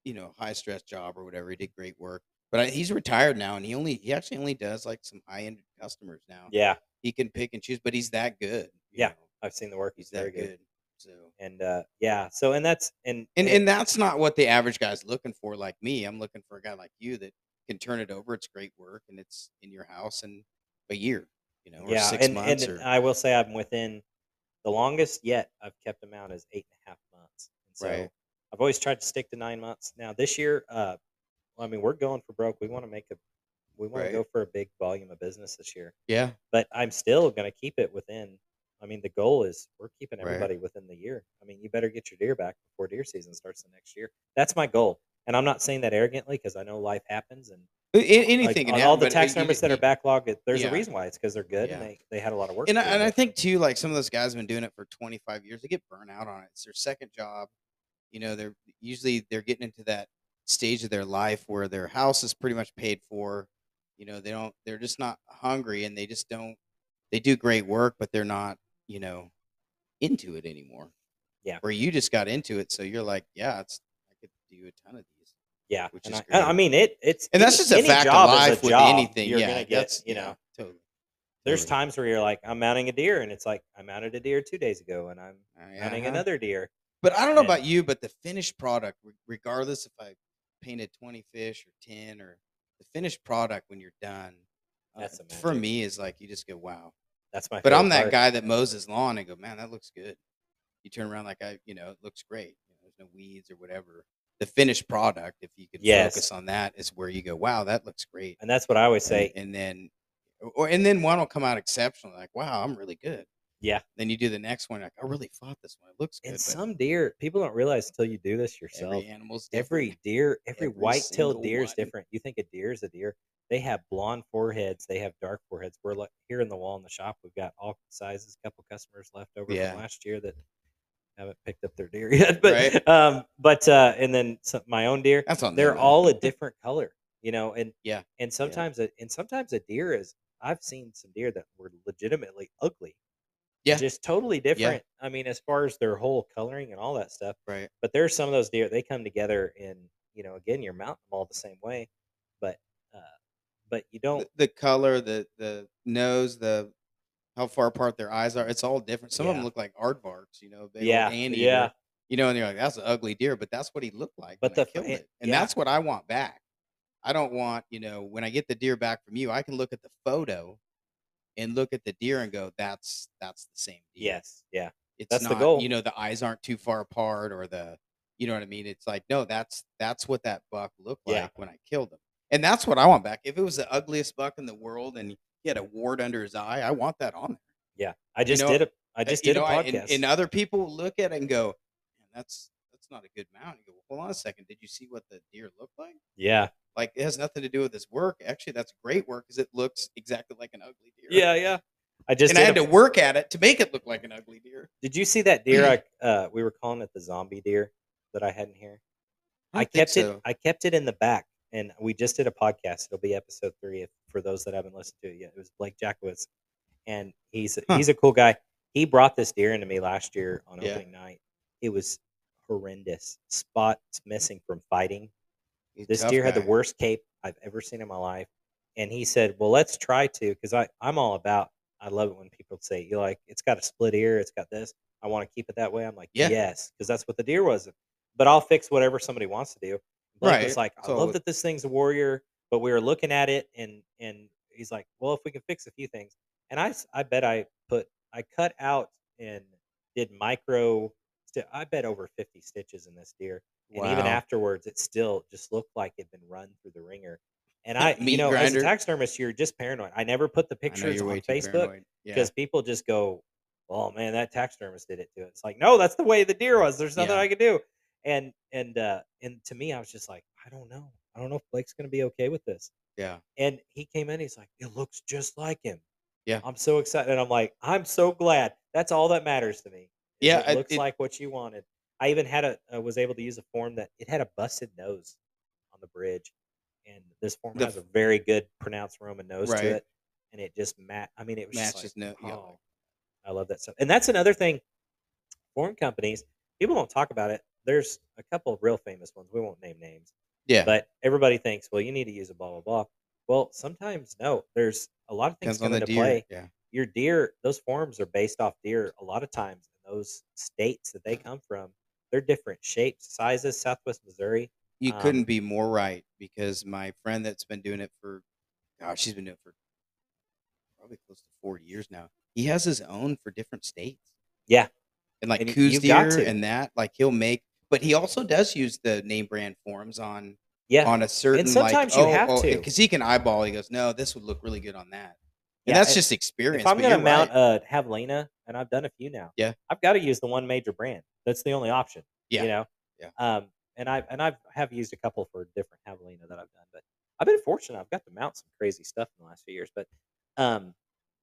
you know high stress job or whatever. He did great work, but I, he's retired now, and he only he actually only does like some high end customers now. Yeah, He can pick and choose, but he's that good. Yeah. know. I've seen the work. he's He's very that good. good. So. And uh, yeah, so and that's and And and that's not what the average guy's looking for. Like me, I'm looking for a guy like you that can turn it over. It's great work, and it's in your house in a year. you know, or Yeah, six and months and or I will say I'm within the longest yet I've kept them out is eight and a half months, and so right, I've always tried to stick to nine months. Now this year, uh, well, I mean, we're going for broke. We want to make a, we want to go for a big volume of business this year, yeah, but I'm still going to keep it within. I mean, the goal is we're keeping right. everybody within the year. I mean, you better get your deer back before deer season starts the next year. That's my goal, and I'm not saying that arrogantly because I know life happens and Like Anything can happen, all the tax numbers that are backlogged, there's a reason why. It's because they're good and they they had a lot of work And I, and I think too, like some of those guys have been doing it for 25 years. They get burnt out on it. It's their second job. You know, they're usually they're getting into that stage of their life where their house is pretty much paid for. You know, they don't. They're just not hungry, and they just don't. They do great work, but they're not. You know, into it anymore. yeah, Where you just got into it, so you're like, yeah, it's. I could do a ton of these, yeah, which and is I and I mean it. It's And that's just a fact of life with job. anything. You're Yeah, gonna get that's you yeah, know. totally, There's totally. times where you're like, I'm mounting a deer, and it's like I mounted a deer two days ago, and I'm mounting Uh-huh. another deer, But I don't know and about you, but the finished product, regardless if I painted 20 fish or 10 or the finished product when you're done, uh, that's the for me is like you just go, wow. That's my But I'm that part. guy that mows his lawn and go, man, that looks good. You turn around like I, you know, it looks great. You know, there's no weeds or whatever. The finished product, if you could Yes, focus on that, is where you go, wow, that looks great. and that's what I always And say. and then, or and then one will come out exceptional, like, wow, I'm really good. Yeah, Then you do the next one, like, I really fought this one. It looks good, but some deer people don't realize until you do this yourself. every animal's different. Every deer, every Every white-tailed deer is different. You think a deer is a deer. They have blonde foreheads. They have dark foreheads. We're like here in the wall in the shop. We've got all sizes. A couple customers left over Yeah. from last year that haven't picked up their deer (laughs) yet. But Right. um, but uh, and then some, my own deer. That's on They're all a (laughs) different color. You know, and Yeah. and Yeah. sometimes a, and sometimes a deer is. I've seen some deer that were legitimately ugly. Yeah. Just totally Yeah. different. I mean, as far as their whole coloring and all that stuff. Right. But there's some of those deer they come together and you know again you're mounting them all the same way, but uh, but you don't. The, the color, the the nose, the how far apart their eyes are, it's all different. Some of them look like aardvarks, you know, old Yeah. anteater. Yeah. You know, and you're like, that's an ugly deer, but that's what he looked like But I the killed it-. And yeah. that's what I want back. I don't want, you know, when I get the deer back from you, I can look at the photo and look at the deer and go, that's that's the same deer. Yes. Yeah. It's That's the not, goal. you know, the eyes aren't too far apart or the, you know what I mean? It's like, no, that's that's what that buck looked Yeah. like when I killed him. And that's what I want back. If it was the ugliest buck in the world and he had a wart under his eye, I want that on there. Yeah. I just know, did a. I Uh, just you did a know, I- podcast. and, and other people look at it and go, Man, that's that's not a good mount. You go, hold on a second. Did you see what the deer looked like? yeah. Like it has nothing to do with this work. Actually, that's great work because it looks exactly like an ugly deer. Yeah. Yeah. I just and I had a- to work at it to make it look like an ugly deer. did you see that deer? (clears throat) I uh, we were calling it the zombie deer that I had in here. I, I kept it. I kept it in the back, and we just did a podcast. It'll be episode three if, for those that haven't listened to it yet. It was Blake Jackowitz, and he's Huh. he's a cool guy. He brought this deer into me last year on Yeah. opening night. It was horrendous. Spots missing from fighting. He's This deer had the worst cape I've ever seen in my life. And he said, "Well, let's try to, because I I'm all about. I love it when people say you like it's got a split ear, it's got this. I want to keep it that way. I'm like, Yeah. yes, because that's what the deer was. But I'll fix whatever somebody wants to do. Right. was like, I So- love that this thing's a warrior, but we were looking at it and and he's like, well, if we can fix a few things, and I I bet I put I cut out and did micro. I bet over 50 stitches in this deer, and even afterwards, it still just looked like it'd been run through the ringer. And (laughs) I, you know, as grinder. a taxidermist, you're just paranoid. I never put the pictures on Facebook paranoid. Yeah. because people just go, "Oh man, that taxidermist did it to it." It's like, no, that's the way the deer was. There's nothing Yeah. I could do. And and uh and to me, I was just like, I don't know. I don't know if Blake's gonna be okay with this. Yeah. And he came in. He's like, it looks just like him. Yeah. I'm so excited. And I'm like, I'm so glad. That's all that matters to me. Yeah, it looks it- like what you wanted. I even had a I was able to use a form that it had a busted nose on the bridge, and this form The has a very good pronounced Roman nose Right. to it, and it just mat. I mean, it was just Matches like, no- yeah. oh, I love that stuff. And that's another thing. Form companies, people don't talk about it. There's a couple of real famous ones. We won't name names, Yeah. but everybody thinks, well, you need to use a blah blah blah. Well, sometimes no. There's a lot of things Depends come into deer. play Yeah. your deer those forms are based off deer a lot of times in those states that they come from they're different shapes sizes southwest missouri You Um, couldn't be more right because my friend that's been doing it for, gosh, she's been doing it for probably close to 40 years now. He has his own for different states. Yeah. And like And Coues deer and that, like he'll make, but he also does use the name brand forms on Yeah. on a certain and sometimes like, you have to. because he can eyeball. He goes, no, this would look really good on that, and Yeah, that's just experience. If I'm gonna mount right. a javelina, and I've done a few now, Yeah. I've got to use the one major brand. That's the only option. Yeah. You know. Yeah. Um, and I and I've have used a couple for different javelina that I've done, but I've been fortunate. I've got to mount some crazy stuff in the last few years, but um,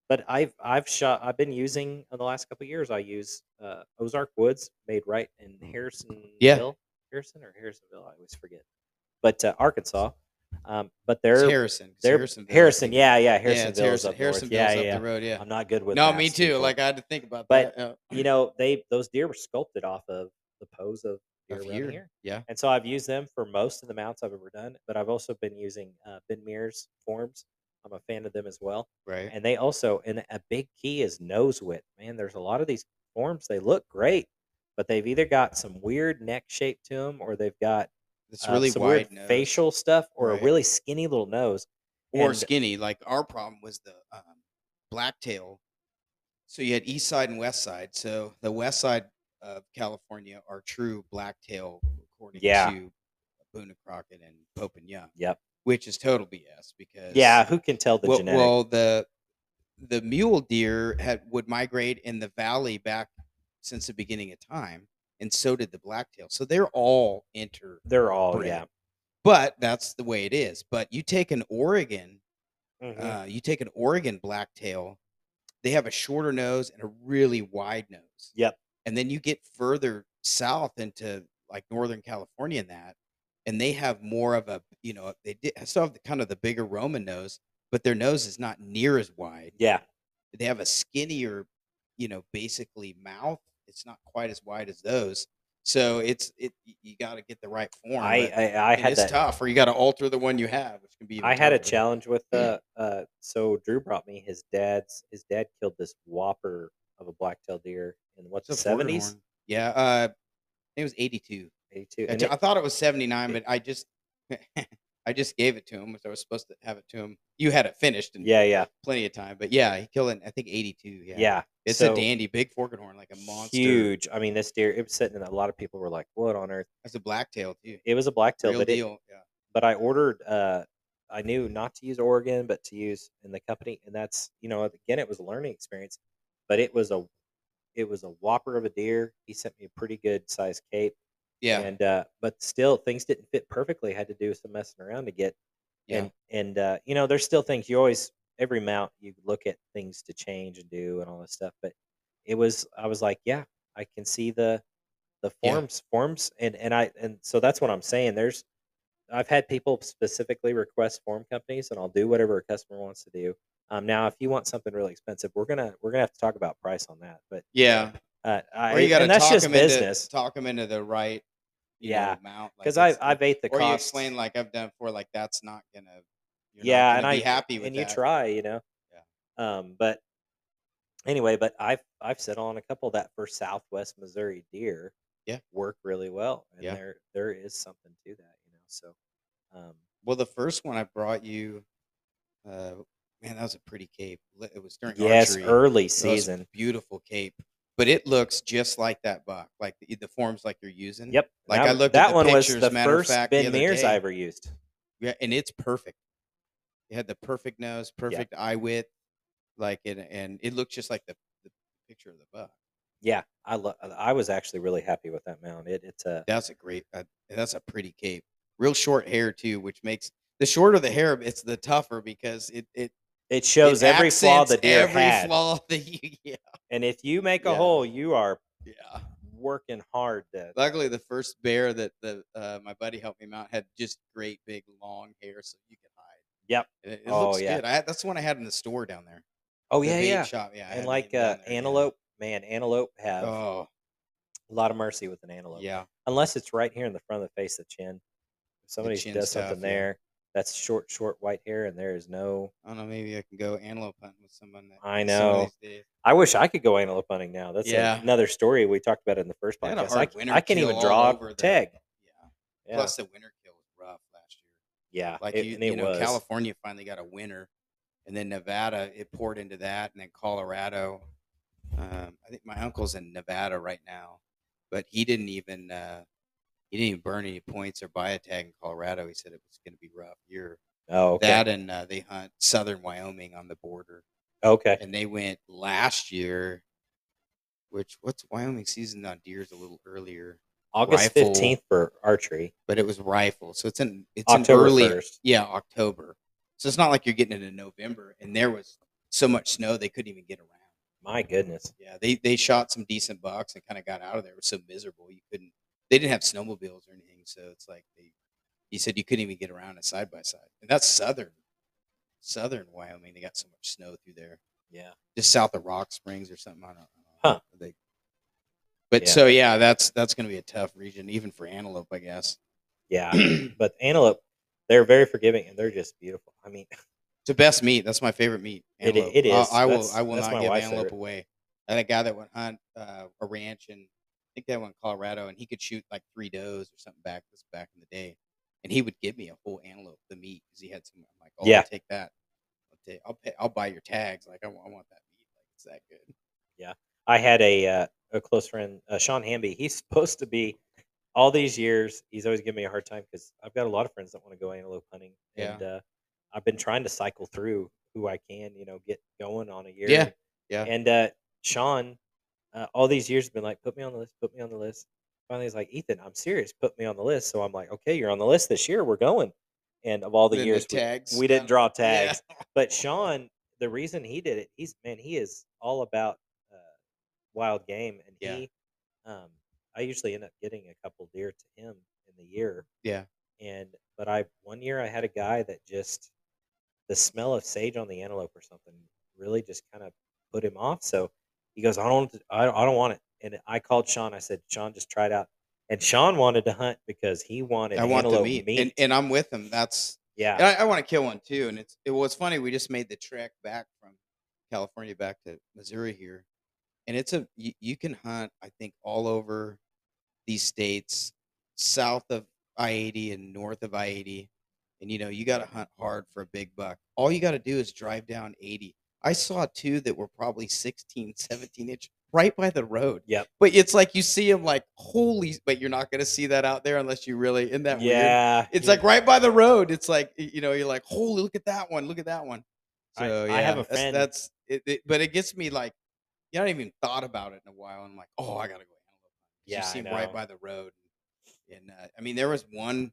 but I've I've shot. I've been using in the last couple of years. I use uh, Ozark Woods, made right in Harrisonville, Harrison or Harrisonville. I always forget, but uh, Arkansas. Um, but It's they're Harrison. 'cause they're Harrison. think. Yeah, yeah, yeah, Harrisonville. it's Harrison. Up. Harrisonville's Yeah, up yeah. the road. Yeah. I'm not good with No, me too. people. Like I had to think about But, that. you know, they those deer were sculpted off of the pose of deer Of here. Yeah. And so I've used them for most of the mounts I've ever done, but I've also been using uh, Ben Mears forms. I'm a fan of them as well. right. And they also, and a big key is nose width. Man, there's a lot of these forms. They look great, but they've either got some weird neck shape to them, or they've got It's uh, really some wide weird nose. facial stuff, or Right. a really skinny little nose. or and- skinny. Like our problem was the um, blacktail. So you had east side and west side. So the west side of California are true blacktail, according Yeah. to Boone and Crockett and Pope and Young, Yep. Which is total BS because Yeah. Who can tell the well, genetic? well the the mule deer had would migrate in the valley back since the beginning of time, and so did the blacktail. So they're all inter They're all yeah. but that's the way it is. But you take an Oregon, Mhm. uh, you take an Oregon blacktail, they have a shorter nose and a really wide nose. Yep. And then you get further south into like Northern California and that, and they have more of a, you know, they did, still have the, kind of the bigger Roman nose, but their nose is not near as wide. Yeah. They have a skinnier, you know, basically mouth. It's not quite as wide as those. So it's it. You got to get the right form. I I, I had it's that. tough, or you got to alter the one you have, which can be. I had a challenge with uh uh so Drew brought me his dad's his dad killed this whopper of a black-tailed deer in what's the It's a Porter seventies? Yeah, uh, it was eighty-two. Eighty two. I, And t- it- I thought it was seventy-nine, but I just, (laughs) I just gave it to him. So I was supposed to have it to him. You had it finished in yeah, yeah, plenty of time, but yeah, he killed it. I think eighty-two. Yeah, yeah. It's so a dandy, big forked horn, like a monster. Huge. I mean, this deer. It was sitting. in A lot of people were like, "What on earth?" That's a blacktail too. It was a black-tailed, Real but it, deal. yeah. but I ordered. uh I knew not to use Oregon, but to use in the company, and that's you know again it was a learning experience, but it was a it was a whopper of a deer. He sent me a pretty good sized cape. Yeah. and uh but still things didn't fit perfectly had to do some messing around to get Yeah. and and uh you know there's still things you always every mount you look at things to change and do and all this stuff but it was i was like yeah i can see the the Yeah. forms forms and and i and so that's what i'm saying there's i've had people specifically request form companies and i'll do whatever a customer wants to do um now if you want something really expensive we're gonna we're gonna have to talk about price on that but Yeah. uh I, Or you got to and that's talk just them into talk them into the right. Yeah, know, mount like because i i've ate the or you explain like I've done before, like that's not gonna. Yeah, not and gonna I be happy with that. and that. you try, you know. Yeah. Um, but anyway, but I've I've settled on a couple that for Southwest Missouri deer. Yeah. work really well, and Yeah. there there is something to that, you know. So, um, Well, the first one I brought you, uh, man, that was a pretty cape. It was during yes, archery. early season. beautiful cape, but it looks just like that buck, like the, the forms like you're using. Yep. Like that, I looked at that one was the matter first fact, Ben Mears. I ever used. Yeah, and it's perfect. It had the perfect nose, perfect eye width, like it, and it looked just like the, the picture of the buck. Yeah, I lo- I was actually really happy with that mount. It it's a That's a great. Uh, that's a pretty cape. Real short hair too, which makes the shorter the hair, it's the tougher because it it it shows it every flaw the deer every had. flaw (laughs) that you yeah And if you make a Yeah. hole, you are yeah. working hard to. Luckily, the first bear that the uh, my buddy helped me mount had just great big long hair, so you could hide. Yep. And It, it Oh, looks yeah. good. I, that's the one I had in the store down there. Oh the yeah, yeah. Shop. Yeah. And like uh, antelope, man, antelope have Oh a lot of mercy with an antelope. yeah. unless it's right here in the front of the face, the chin. If somebody chin's does tough, something there, that's short, short white hair, and there is no. I don't know. Maybe I can go antelope hunting with someone. That, I know. I wish I could go antelope hunting now. That's Yeah. another story we talked about in the first a podcast. I, hard c- winter I can't even draw a the- tag. Yeah. Yeah, Plus, the winter kill was rough last year. yeah, Like it, you, and you know, was. California finally got a winter, and then Nevada it poured into that, and then Colorado. Um, I think my uncle's in Nevada right now, but he didn't even uh, he didn't even burn any points or buy a tag in Colorado. He said it was going to be rough year. Oh, okay. That and uh, they hunt southern Wyoming on the border, okay. and they went last year. Which what's Wyoming season on deer is a little earlier, August 15th for archery. but it was rifle, so it's in it's October in early 1st. yeah October. So it's not like you're getting it in November, and there was so much snow they couldn't even get around. My goodness. Yeah, they they shot some decent bucks and kind of got out of there. It was so miserable you couldn't. They didn't have snowmobiles or anything, so it's like they. He said you couldn't even get around a side by side, and that's southern, southern Wyoming. They got so much snow through there, Yeah. just south of Rock Springs or something. I don't know. Huh. They, but Yeah. so yeah, that's that's going to be a tough region, even for antelope, I guess. Yeah. (clears throat) but antelope, they're very forgiving and they're just beautiful. I mean, (laughs) It's the best meat. That's my favorite meat. It i- Antelope. it I- I, will. I will not give antelope favorite. away. I had a guy that went hunt uh, a ranch and I think that one in Colorado, and he could shoot like three does or something back this back in the day, and he would give me a whole antelope, the meat, because he had some. I'm like, oh, Yeah. I'll take that. I'll take. I'll pay. I'll buy your tags. Like I want. I want that meat. Like it's that good. Yeah, I had a uh, a close friend, uh, Sean Hamby. He's (laughs) supposed to be all these years. He's always giving me a hard time because I've got a lot of friends that want to go antelope hunting, Yeah. and uh, I've been trying to cycle through who I can, you know, get going on a year. Yeah, yeah. And uh, Sean, uh, all these years, have been like, put me on the list, put me on the list. Finally, he's like, Ethan, I'm serious, put me on the list. So I'm like, okay, you're on the list this year. We're going. And of all the Then years, we- tags. we, didn't kinda- draw (laughs) Yeah. tags. But Sean, the reason he did it, he's man, he is all about uh, wild game, and Yeah. he, um, I usually end up getting a couple deer to him in the year, Yeah. and but I one year I had a guy that just the smell of sage on the antelope or something really just kind of put him off. So he goes, I don't, I, I don't want it. And I called Sean. I said, Sean, just try it out. And Sean wanted to hunt because he wanted I want the antelope meat, meat. And, and I'm with him. That's yeah, And I, I want to kill one too. And it's it was funny. We just made the trek back from California back to Missouri here, and it's a you, you can hunt. I think all over these states, south of I eighty and north of I eighty, and you know you got to hunt hard for a big buck. All you got to do is drive down eighty. I saw two that were probably 16, 17 inch right by the road. Yep. But it's like you see them like holy, but you're not going to see that out there unless you really in that weird? yeah. It's yeah. like right by the road. It's like you know, you're like, holy, look at that one, look at that one. I- So I have a that's- friend- That's, it, it- but it gets me like, you haven't even thought about it in a while. I'm like, oh, I gotta go. Yeah, you see right by the road. And uh, I mean, there was one,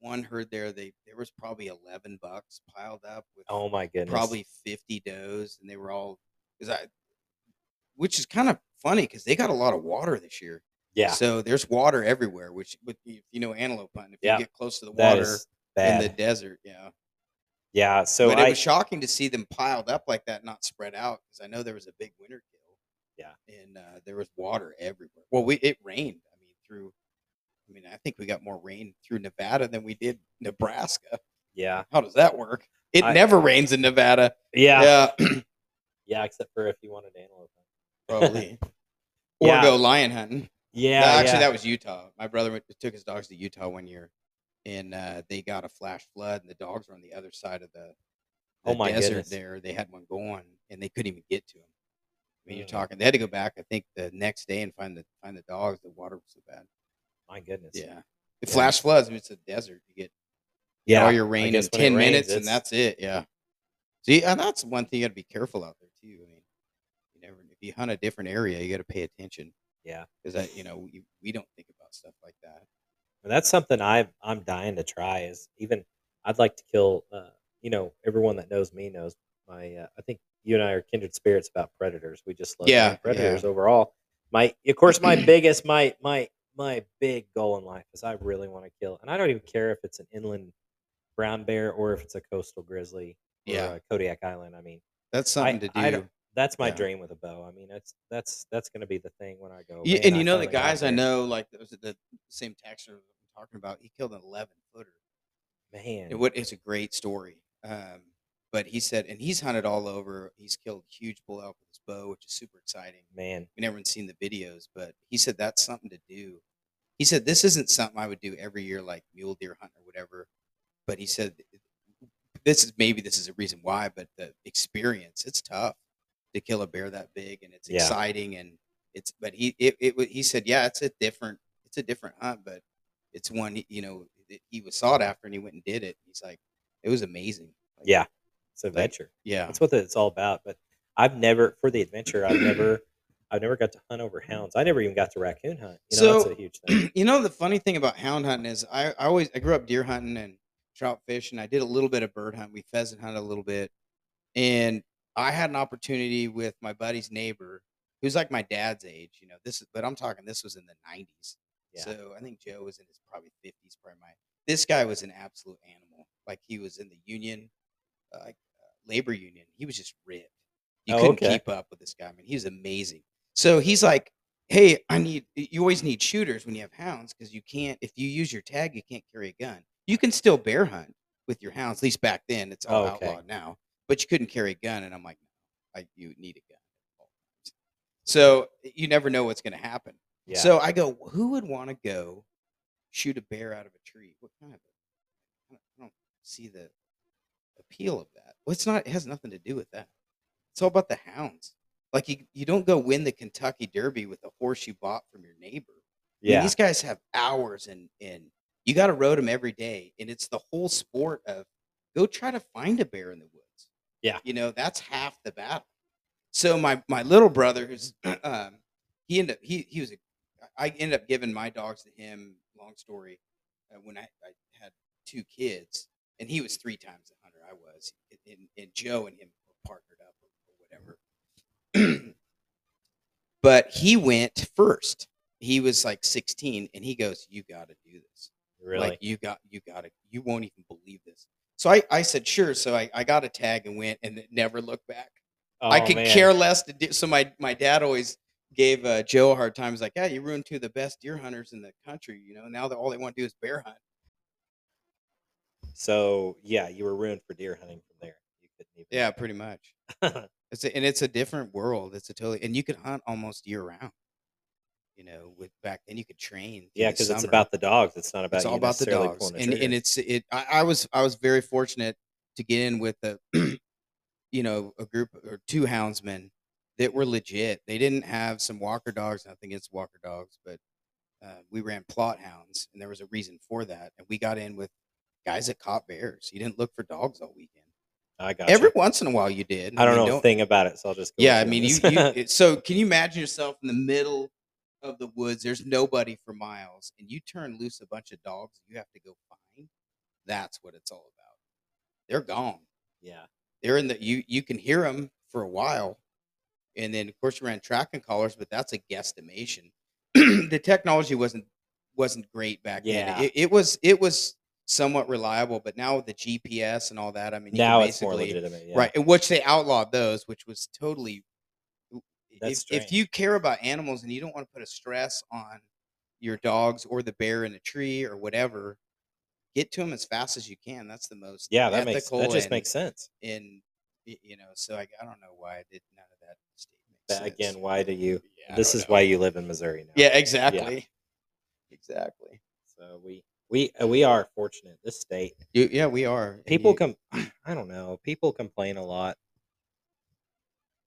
one herd there. They there was probably eleven bucks piled up with oh my goodness. probably fifty does, and they were all because I, which is kind of funny because they got a lot of water this year. yeah. So there's water everywhere, which with if you know antelope hunting, if Yeah, you get close to the water in the desert, yeah. yeah. So but I it was shocking to see them piled up like that, not spread out, because I know there was a big winter kill. Yeah. and uh, there was water everywhere. Well, we it rained. I mean, through. I think we got more rain through Nevada than we did Nebraska. yeah How does that work? It I- never rains in Nevada. yeah Yeah, (clears throat) yeah except for if you wanted antelope. probably. (laughs) or Yeah. go lion hunting. Yeah, No, actually, yeah. that was Utah. My brother went, took his dogs to Utah one year, and uh, they got a flash flood, and the dogs were on the other side of the, the Oh my desert. goodness. There, they had one going, and they couldn't even get to him. I mean, you're Mm. talking. They had to go back. I think the next day and find the find the dogs. The water was so bad. My goodness. Yeah, the Yeah. flash floods. It's a desert. You get yeah. all your rain in guess when it ten rains, minutes, and that's it. Yeah. See, and that's one thing you got to be careful out there too. I mean, you never if you hunt a different area, you got to pay attention yeah. because that, you know, we, we don't think about stuff like that. And that's something I I'm dying to try. Is even I'd like to kill. Uh, you know, everyone that knows me knows my. Uh, I think you and I are kindred spirits about predators. We just love Yeah, predators overall. My, of course, my (clears throat) biggest, my my my big goal in life is I really want to kill, and I don't even care if it's an inland brown bear or if it's a coastal grizzly or Yeah. a Kodiak Island. I mean, That's something to do. I that's my Yeah. dream with a bow. I mean, that's that's that's going to be the thing when I go. Yeah, "Man, and I you know the guys I know, like it the same texter I'm talking about? He killed an eleven footer. man. What is a great story. Um, but he said, and he's hunted all over. He's killed huge bull elk with his bow, which is super exciting. man, We never seen the videos, but he said that's something to do. He said this isn't something I would do every year, like mule deer hunt or whatever. But he said this is maybe this is a reason why, but the experience it's tough to kill a bear that big, and it's Yeah. exciting, and it's but he it, it he said yeah, it's a different it's a different hunt, but it's one you know he was sought after, and he went and did it. He's like it was amazing. Like, Yeah, it's an adventure. yeah, That's what it's all about. But I've never for the adventure. I've never, I've never got to hunt over hounds. I never even got to raccoon hunt. You know, So- that's a huge thing. (clears throat) you know the funny thing about hound hunting is I, I always I grew up deer hunting and trout fishing. I did a little bit of bird hunting. We pheasant hunted a little bit, and I had an opportunity with my buddy's neighbor, who's like my dad's age. You know, this is but I'm talking this was in the '90s. Yeah. So I think Joe was in his probably 50s, probably my. This guy was an absolute animal. Like he was in the union, uh, like uh, labor union. He was just ripped. You Oh, couldn't okay. keep up with this guy. I mean, he was amazing. So he's like, "Hey, I need. You always need shooters when you have hounds because you can't. If you use your tag, you can't carry a gun. You can still bear hunt with your hounds. At least back then, it's all okay. outlawed now. But you couldn't carry a gun. And I'm like, no, I, you need a gun. at all times. So you never know what's going to happen. Yeah. So I go, who would want to go shoot a bear out of a tree? What kind of? A, I don't- I don't see the appeal of that. Well, it's not. It has nothing to do with that. It's all about the hounds. Like you, you don't go win the Kentucky Derby with a horse you bought from your neighbor. I mean, yeah. these guys have hours and and you got to road them every day, and it's the whole sport of go try to find a bear in the woods. Yeah. you know that's half the battle. So my my little brother, who's (clears throat) um, he ended up he he was a I ended up giving my dogs to him. Long story, uh, when I, I had two kids, and he was three times the hunter I was, and, and Joe and him were partnered up or, or whatever. (clears throat) but he went first. He was like 16, and he goes, "You got to do this. really. Like you got, you got to. You won't even believe this." So I, I said, "Sure." So I, I got a tag and went, and never looked back. I Oh, could man. care less to do. So my my dad always gave uh, Joe a hard time. He's like, "Yeah, you ruined two of the best deer hunters in the country. You know, now that all they want to do is bear hunt." So yeah, you were ruined for deer hunting from there. You couldn't even. Yeah, pretty much. (laughs) It's a, and it's a different world. It's a totally and you could hunt almost year round. You know, with back then you could train. yeah, because it's about the dogs. It's not about it's all about the dogs, and and it's it. I, I was I was very fortunate to get in with a, (clears throat) you know, a group or two houndsmen that were legit. They didn't have some Walker dogs. Nothing against Walker dogs, but uh, we ran Plott hounds, and there was a reason for that. And we got in with guys that caught bears. You didn't look for dogs all weekend. I got Every once in a while, you did. I don't know a thing about it, so I'll just. Go yeah, I mean, you, you (laughs) so can you imagine yourself in the middle of the woods? There's nobody for miles, and you turn loose a bunch of dogs you have to go find. That's what it's all about. They're gone. yeah. They're in the you. You can hear them for a while, and then of course you ran tracking collars, but that's a guesstimation. (clears throat) the technology wasn't wasn't great back Yeah. then. It, it was it was somewhat reliable, but now with the GPS and all that, I mean, Now it's more legitimate. Yeah. right in which they outlawed those which was totally That's if, if you care about animals and you don't want to put a stress on your dogs or the bear in a tree or whatever get to them as fast as you can that's the most Yeah, that makes that just and, makes sense. and you know so I, I don't know why i did none of that statement That, again, why do you? Yeah, this is know. why you live in Missouri now. yeah exactly exactly So we we uh, we are fortunate. This state. You- yeah we are People you- come. (clears throat) I don't know. People complain a lot,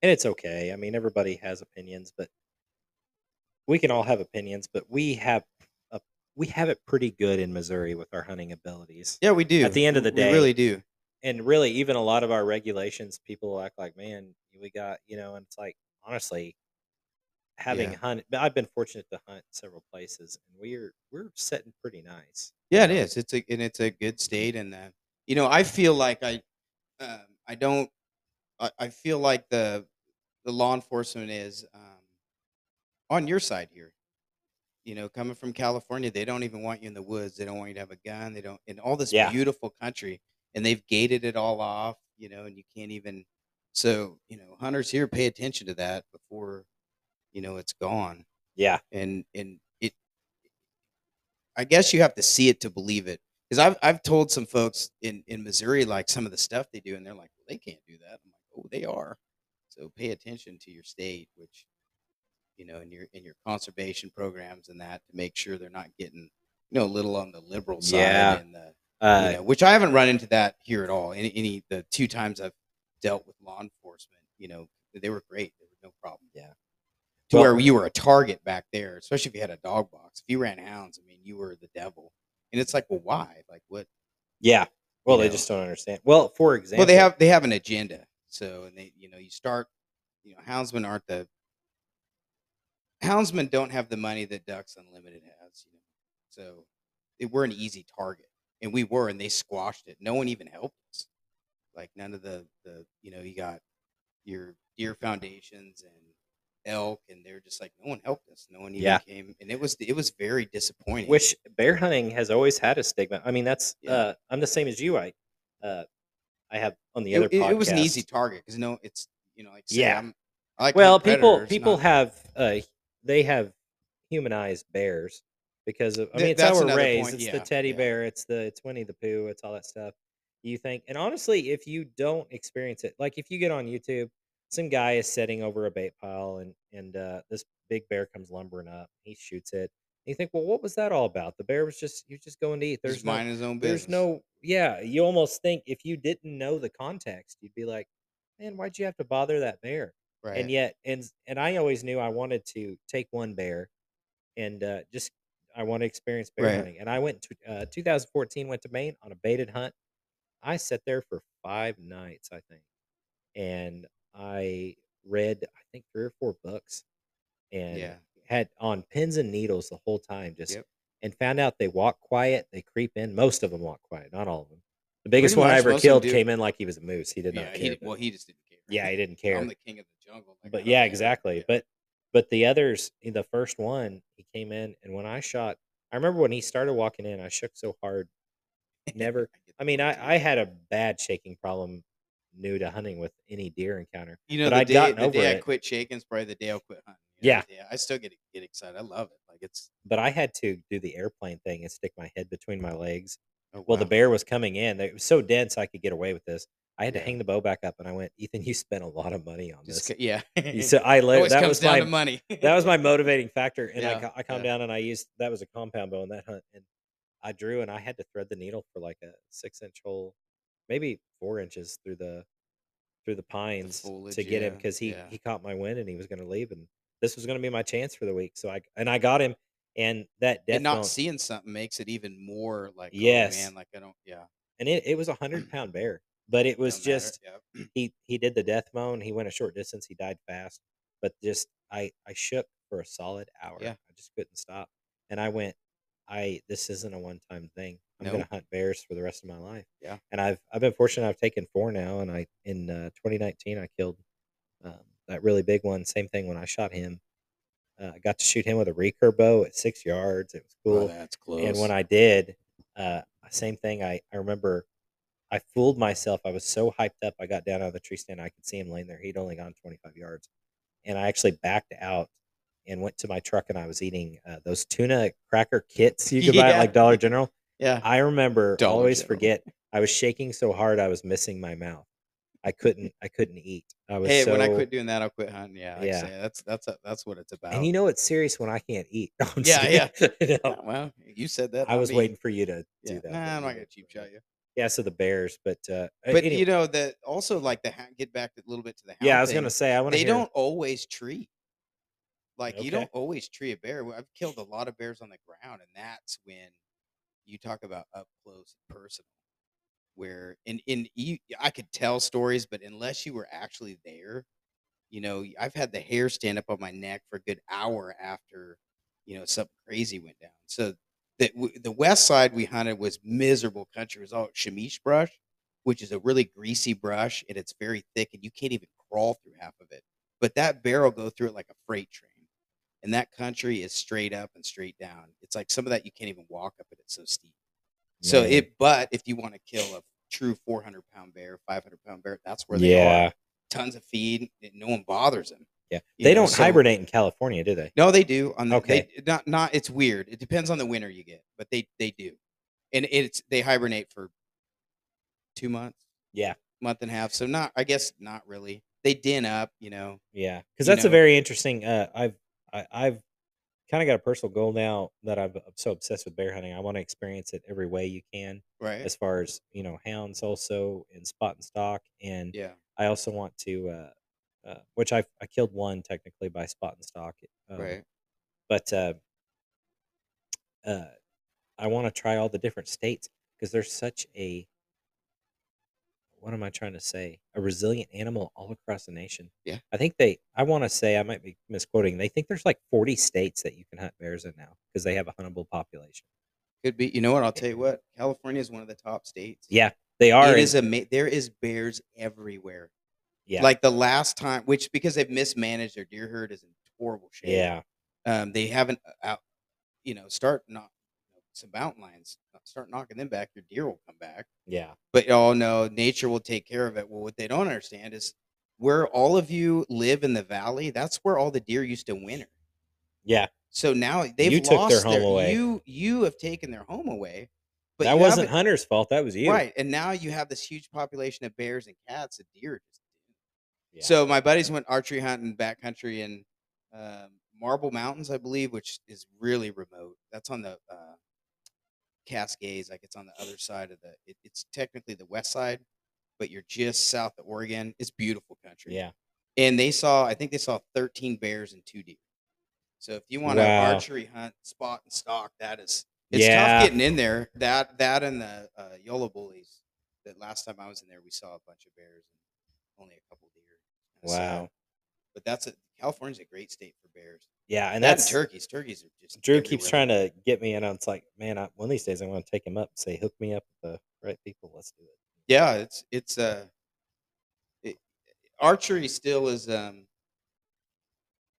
and it's okay. I mean, everybody has opinions, but we can all have opinions. But we have a we have it pretty good in Missouri with our hunting abilities. yeah we do At the end of the We day, really do and really even a lot of our regulations people act like man we got you know and it's like honestly having Yeah. hunt i've been fortunate to hunt several places and we're we're sitting pretty nice Yeah, it Um. It's a and it's a good state, and uh, you know, I feel like I, um, I don't, I, I feel like the the law enforcement is um, on your side here. You know, coming from California, they don't even want you in the woods. They don't want you to have a gun. They don't in all this Yeah. beautiful country, and they've gated it all off. You know, and you can't even. So you know, hunters here pay attention to that before, you know, it's gone yeah and and it i guess you have to see it to believe it because i've i've told some folks in in missouri like some of the stuff they do and they're like well they can't do that i'm like oh they are so pay attention to your state which you know in your in your conservation programs and that to make sure they're not getting you know a little on the liberal side Yeah. and the Uh, you know, which I haven't run into that here at all. Any, any the two times I've dealt with law enforcement, you know, they were great. There was no problem. Yeah. To Well- where you were a target back there, especially if you had a dog box. If you ran hounds, I mean, you were the devil. And it's like, well, why? Like, what? yeah. Well, you they know. just don't understand. Well, for example, Well, they have they have an agenda. So, and they, you know, you start, you know, houndsmen aren't the houndsmen don't have the money that Ducks Unlimited has. You know, so they were an easy target, and we were, and they squashed it. No one even helped us. Like none of the the you know you got your deer foundations and elk, and they're just like no one helped us. No one even Yeah. came, and it was it was very disappointing. which bear hunting has always had a stigma. I mean, that's Yeah. uh, I'm the same as you. I uh, I have on the it, other it- it was an easy target because no, it's you know like say, Yeah. I'm, I like well, people people not- have uh, they have humanized bears because of I Th- mean it's how we're another raised. point, It's the teddy yeah. bear. It's the it's Winnie the Pooh. It's all that stuff. You think, and honestly, if you don't experience it, like if you get on YouTube, some guy is sitting over a bait pile, and and uh, this big bear comes lumbering up. He shoots it. And you think, well, what was that all about? The bear was just he was just going to eat. There's There's no, minding his own business. there's no yeah you almost think if you didn't know the context you'd be like man why'd you have to bother that bear right. and yet and and i always knew i wanted to take one bear and uh just i want to experience bear Right. hunting and i went to uh 2014 went to maine on a baited hunt i sat there for five nights i think and i read i think three or four books and Yeah. had on pins and needles the whole time just Yep. and found out they walk quiet they creep in most of them walk quiet not all of them the biggest Pretty one i ever most of 'em killed do. came in like he was a moose he did yeah, not he care but- well, he just didn't care. yeah he didn't (laughs) care I'm the king of the jungle. like, but yeah care. exactly Yeah. but but the others the first one he came in and when i shot i remember when he started walking in i shook so hard (laughs) never i mean i i had a bad shaking problem new to hunting with any deer encounter you know, but the I'd day, the over day I it. quit shaking is probably the day I'll quit hunting. you know, Yeah. I I still get get excited. I love it. Like it's but i had to do the airplane thing and stick my head between my legs oh, well the bear was coming in it was so dense i could get away with this i had to hang the bow back up and i went ethan you spent a lot of money on Just this yeah. You said i (laughs) let that was my money. that was my (laughs) motivating factor. And I, Yeah, ca- I calmed yeah. down and I used that was a compound bow in that hunt, and I drew and I had to thread the needle for like a six inch hole, maybe four inches through the through the pines foliage, to get him because he yeah. he caught my wind and he was going to leave, and this was going to be my chance for the week. So I and I got him, and that death and not mount- seeing something makes it even more like Yes. oh man, like I don't yeah. and it, it was a hundred (clears throat) pound bear, but it was don't just yeah. (clears throat) he he did the death moan. He went a short distance. He died fast, but just I I shook for a solid hour. Yeah. I just couldn't stop, and I went, I this isn't a one time thing. I'm Nope. gonna hunt bears for the rest of my life. Yeah. and I've I've been fortunate. I've taken four now, and I in uh, 2019 I killed um, that really big one. Same thing when I shot him. Uh, I got to shoot him with a recurve bow at six yards. It was Oh, cool. that's close. And when I did, uh, same thing. I, I remember I fooled myself. I was so hyped up. I got down out of the tree stand. I could see him laying there. He'd only gone 25 yards. And I actually backed out and went to my truck and I was eating uh, those tuna cracker kits you could buy at (laughs) like Dollar General. Yeah. I remember Dollar always General. forget I was shaking so hard I was missing my mouth. I couldn't I couldn't eat. I was Hey, so when I quit doing that, I'll quit hunting. Yeah, like Yeah. say, that's that's that's what it's about. and you know it's serious when I can't eat. (laughs) I'm Yeah, just kidding. (laughs) You know, Yeah, well, you said that. I was me. waiting for you to Yeah. do that. Nah, I'm not gonna cheap shot you. Yeah, so the Bears, but uh, But anyway, you know that also like the get back a little bit to the hound yeah, I was thing, gonna say I want they don't always treat. Like you don't always tree a bear. I've killed a lot of bears on the ground, and that's when you talk about up close and personal. Where in in you, I could tell stories, but unless you were actually there, you know, I've had the hair stand up on my neck for a good hour after, you know, something crazy went down. So the w- the west side we hunted was miserable country. It was all chamise brush, which is a really greasy brush, and it's very thick, and you can't even crawl through half of it. But that bear will go through it like a freight train. And that country is straight up and straight down. It's like some of that you can't even walk up it. It's so steep. So it, but if you want to kill a true 400 pound bear, 500 pound bear, that's where they yeah, are. Tons of feed. and No one bothers them. yeah. They know, don't so- hibernate in California, do they? No, they do. On the, Okay. they, not not. It's weird. It depends on the winter you get, but they they do, and it's they hibernate for two months, Yeah, month and a half. So not. I guess not really. They den up. You know. yeah. Because that's a very interesting. Uh, I've I, I've kind of got a personal goal now that I've, I'm so obsessed with bear hunting. I want to experience it every way you can, Right. as far as you know, hounds also and spot and stock, and Yeah. I also want to, uh, uh, which I I killed one technically by spot and stock, um, Right. but uh, uh, I want to try all the different states because there's such a what am I trying to say? A resilient animal all across the nation. Yeah. I think they. I want to say I might be misquoting. They think there's like 40 states that you can hunt bears in now because they have a huntable population. Could be. You know what? I'll tell you what. California is one of the top states. Yeah, they are. It and- is a. There is bears everywhere. yeah, Like the last time, which because they've mismanaged their deer herd is in horrible shape. yeah, Um, they haven't uh, out. You know, start not some mountain lions. Start knocking them back. Your deer will come back. yeah, But oh no, nature will take care of it. Well, what they don't understand is where all of you live in the valley. That's where all the deer used to winter. yeah. So now they've You took their lost home away. You you have taken their home away. But that wasn't haven't- Hunter's fault. That was you. right. And now you have this huge population of bears and cats and deer. Yeah. So my buddies went archery hunting backcountry in um, Marble Mountains, I believe, which is really remote. That's on the uh, Cascades, like it's on the other side of the. It, it's technically the west side, but you're just south of Oregon. It's beautiful country. yeah, And they saw, I think they saw 13 bears and two deer. So if you want to Wow. archery hunt, spot and stalk, that is it's Yeah. tough getting in there. That that and the uh, Yolla Bollies. That last time I was in there, we saw a bunch of bears and only a couple deer. Wow. But that's a California's a great state for bears. Yeah, and That that's turkeys. Turkeys are just Drew keeps trying to get me, and it's like, man, I, one of these days I want to take him up and say, hook me up with the right people. Let's do it. Yeah, it's it's uh, it, archery still is um,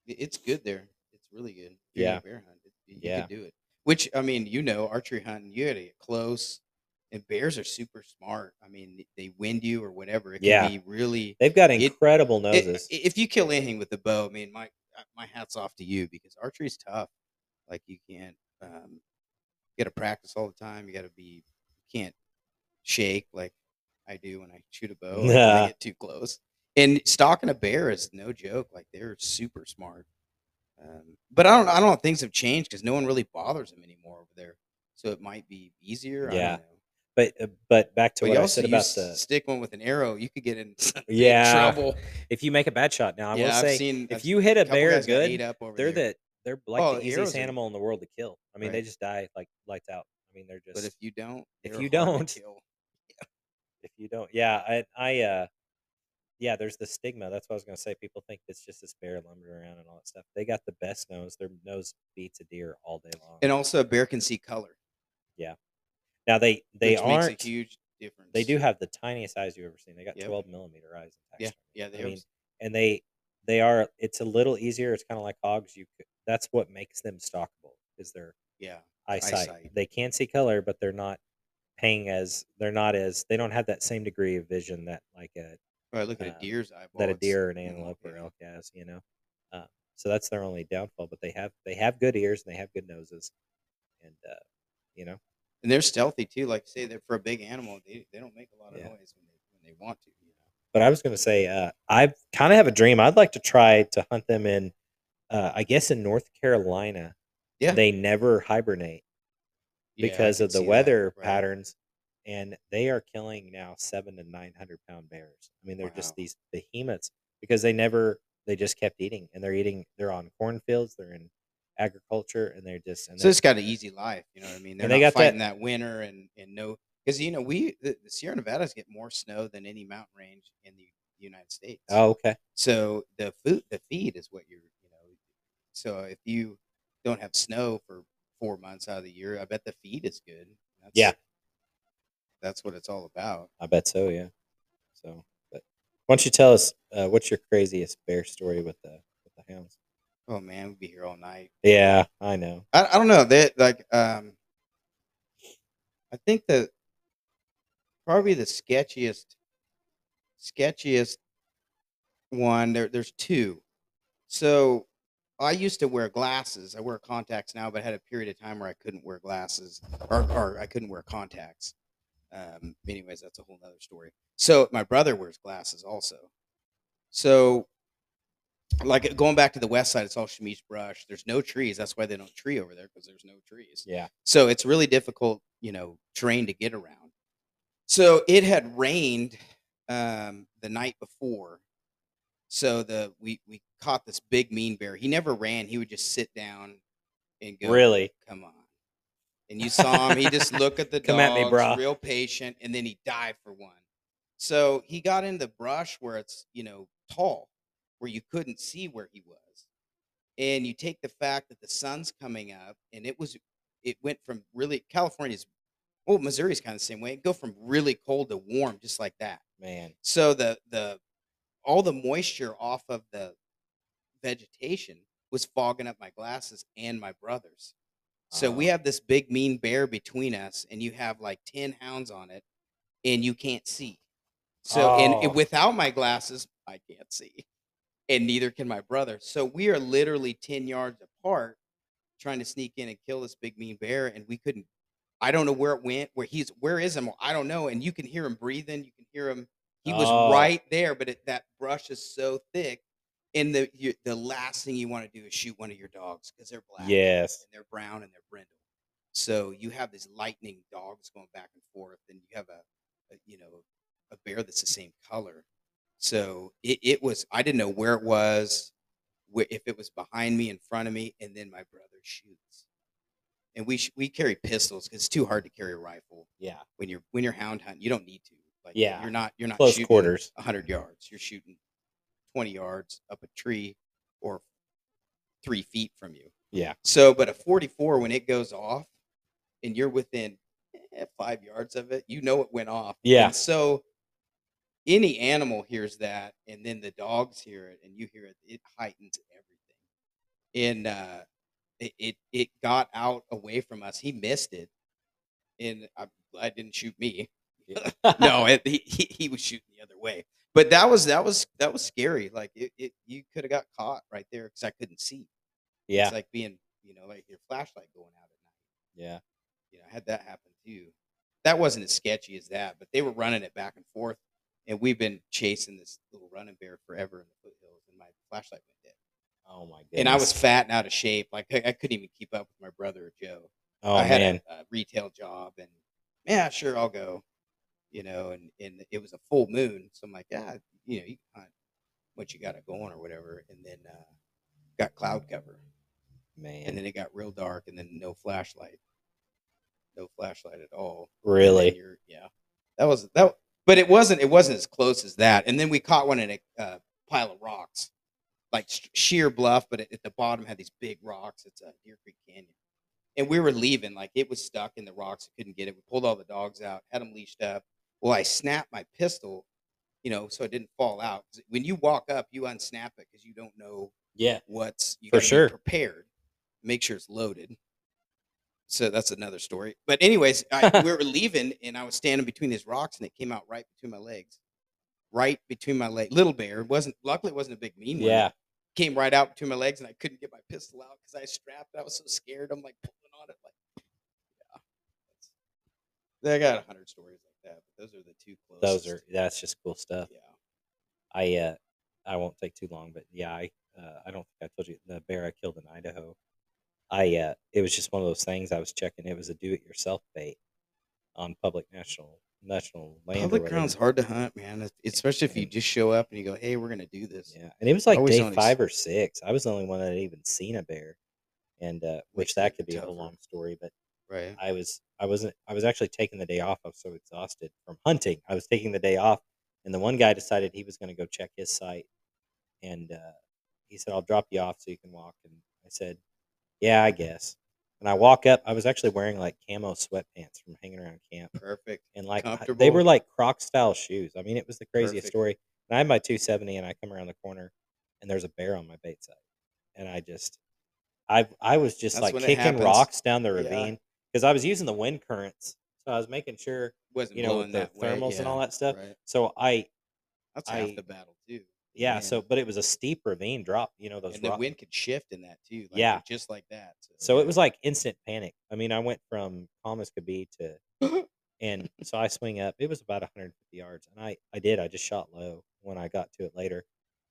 it's good there. It's really good. You're Yeah. bear hunt. It, you Yeah. can do it. Which I mean, you know, archery hunting, you got to get close, and bears are super smart. I mean, they wind you or whatever. It can Yeah. be really. They've got It- incredible i- noses. i- if you kill anything with the bow, I mean, my uh, my hats off to you because archery's tough. Like you can't, um, you got to practice all the time. You got to be, you can't shake like I do when I shoot a bow. and Yeah. I (laughs) get too close. And stalking a bear is no joke. Like they're super smart. Um, but I don't, I don't know. if Things have changed because no one really bothers them anymore over there. So it might be easier. I Yeah. But uh, but back to But what you I said about the stick one with an arrow. You could get in (laughs) Yeah. trouble. if you make a bad shot. Now I yeah, will I've say, seen if I've you hit a bear guys got ate good, they're there. the they're like Oh, the easiest are- animal in the world to kill. I mean, they just die like lights out. I mean, they're just But if you don't, if you don't, kill. (laughs) if you don't, yeah, I I uh yeah, there's the stigma. That's what I was gonna say. People think it's just this bear lumbering around and all that stuff. They got the best nose. Their nose beats a deer all day long. and also a bear can see color. Now they they which aren't. makes a huge difference. They do have the tiniest eyes you've ever seen. They got Yep. 12 millimeter eyes. in Yeah, taxidermy. yeah. They I mean, and they they are. It's a little easier. It's kind of like hogs. You that's what makes them stalkable is their yeah. eyesight. eyesight. They can see color, but they're not paying as they're not as they don't have that same degree of vision that like a Right, look at um, a deer's eyeball. that a it's- deer or an you know, antelope or yeah. elk has. You know, uh, so that's their only downfall. But they have they have good ears and they have good noses, and uh, you know, And they're stealthy too. Like say that for a big animal, they, they don't make a lot of Yeah. noise when they when they want to. You know? But I was going to say, uh, I kind of have a dream. I'd like to try to hunt them in, uh, I guess, in North Carolina. Yeah. They never hibernate because can of the that, weather right. patterns, and they are killing now seven to nine hundred pound bears. I mean, they're just these behemoths because they never, they just kept eating, and they're eating. They're on cornfields. They're in agriculture, and they're just. And So they're- it's got an easy life. You know what I mean? They're they not got that- fighting that, winter and and no because you know we the, the Sierra Nevadas get more snow than any mountain range in the United States. oh, okay. So the food, the feed is what you're, you know. So if you don't have snow for four months out of the year, I bet the feed is good. That's, Yeah. that's what it's all about. I bet so. Yeah. So, but why don't you tell us uh, what's your craziest bear story with the with the hounds? Oh man, we'd be here all night. Yeah, I know. I, I don't know that like um, I think that probably the sketchiest, sketchiest one. There, there's two. So I used to wear glasses. I wear contacts now, but I had a period of time where I couldn't wear glasses or, or I couldn't wear contacts. Um, anyways, that's a whole nother story. So my brother wears glasses also. So like going back to the west side, it's all chamise brush. There's no trees. That's why they don't tree over there because there's no trees. Yeah. So it's really difficult, you know, terrain to get around. So it had rained um, the night before. So the we we caught this big mean bear. He never ran. He would just sit down and go, Really? "Come on." And you saw him. He just look at the (laughs) Come dogs, at me, brah. real patient, and then he dive for one. So he got in the brush where it's you know tall, where you couldn't see where he was, and you take the fact that the sun's coming up, and it was it went from really California's well Missouri's kind of the same way. It go from really cold to warm just like that. Man. So the the all the moisture off of the vegetation was fogging up my glasses and my brother's. So we Oh. have this big mean bear between us, and you have like ten hounds on it, and you can't see. So and, and Oh. without my glasses, I can't see, and neither can my brother. So we are literally ten yards apart, trying to sneak in and kill this big mean bear, and we couldn't. I don't know where it went. Where he's where is him? I don't know. And you can hear him breathing. You can hear him. He was Oh. right there, but it, that brush is so thick, and the you, the last thing you want to do is shoot one of your dogs because they're black Yes. and they're brown and they're brindle. So you have these lightning dogs going back and forth, and you have a, a you know a bear that's the same color. So it, it was I didn't know where it was, wh- if it was behind me, in front of me, and then my brother shoots. And we sh- we carry pistols because it's too hard to carry a rifle Yeah. when you're when you're hound hunting. You don't need to. Like Yeah. you're not you're not Close shooting quarters. hundred yards. You're shooting twenty yards up a tree or three feet from you. Yeah. So, but a 44, when it goes off and you're within eh, five yards of it, you know it went off. Yeah. And so any animal hears that, and then the dogs hear it, and you hear it, it heightens everything. And uh, it, it it got out away from us. He missed it, and I'm glad didn't shoot me. Yeah. (laughs) no, it, he, he he was shooting the other way. But that was that was that was scary. Like it, it you could have got caught right there because I couldn't see. Yeah. It's like being, you know, like your flashlight going out at night. Yeah. You know, I had that happen too. That wasn't as sketchy as that, but they were running it back and forth, and we've been chasing this little running bear forever in the foothills, and my flashlight went dead. Oh my goodness. And I was fat and out of shape, like I, I couldn't even keep up with my brother or Joe. Oh I had man. a, a retail job, and yeah, sure, I'll go. You know, and and it was a full moon, so I'm like, yeah, you know, you can hunt what you got it going or whatever, and then uh, got cloud cover, Man. and then it got real dark, and then no flashlight, no flashlight at all. really? yeah, that was that, but it wasn't it wasn't as close as that. And then we caught one in a uh, pile of rocks, like sheer bluff, but at, at the bottom had these big rocks. It's a Deer Creek Canyon, and we were leaving like it was stuck in the rocks. I couldn't get it. We pulled all the dogs out, had them leashed up. Well, I snapped my pistol, you know, so it didn't fall out. When you walk up, you unsnap it because you don't know Yeah. what's you For sure. prepared. Make sure it's loaded. So that's another story. But anyways, I, we were (laughs) leaving, and I was standing between these rocks, and it came out right between my legs, right between my leg. Little bear it wasn't luckily it wasn't a big mean one. Yeah. came right out between my legs, and I couldn't get my pistol out because I strapped. I was so scared. I'm like pulling on it, like yeah. I got a hundred stories like that, but those are the two closest. Those are that's just cool stuff. yeah. I uh I won't take too long, but yeah, I uh, I don't think I told you the bear I killed in Idaho. I uh it was just one of those things I was checking. It was a do it yourself bait on public national national land. or Public whatever. ground's hard to hunt, man. es- Especially if you just show up and you go, "Hey, we're gonna do this." Yeah, and it was like Always day on ex- five or six. I was the only one that had even seen a bear, and uh, which Makes it that could be a whole tougher. long story. But Right. I was I wasn't I was actually taking the day off. I was so exhausted from hunting. I was taking the day off, and the one guy decided he was going to go check his site, and uh, he said, "I'll drop you off so you can walk." And I said, "Yeah, I guess." And I walk up. I was actually wearing like camo sweatpants from hanging around camp, Perfect. and like I- they were like Croc style shoes. I mean, it was the craziest Perfect. story. And I had my 270, and I come around the corner, and there's a bear on my bait side, and I just, I I was just That's like kicking rocks down the ravine because I was using the wind currents, so I was making sure Wasn't you know the that way. thermals and yeah, all that stuff. Right. So I That's I- half the battle too. Yeah, Man. so but it was a steep ravine drop, you know those and the rock- wind could shift in that too. Like, Yeah. just like that. So, it was like instant panic. I mean, I went from calm as could be to, and (coughs) so I swing up. It was about 150 yards, and I I did. I just shot low when I got to it later,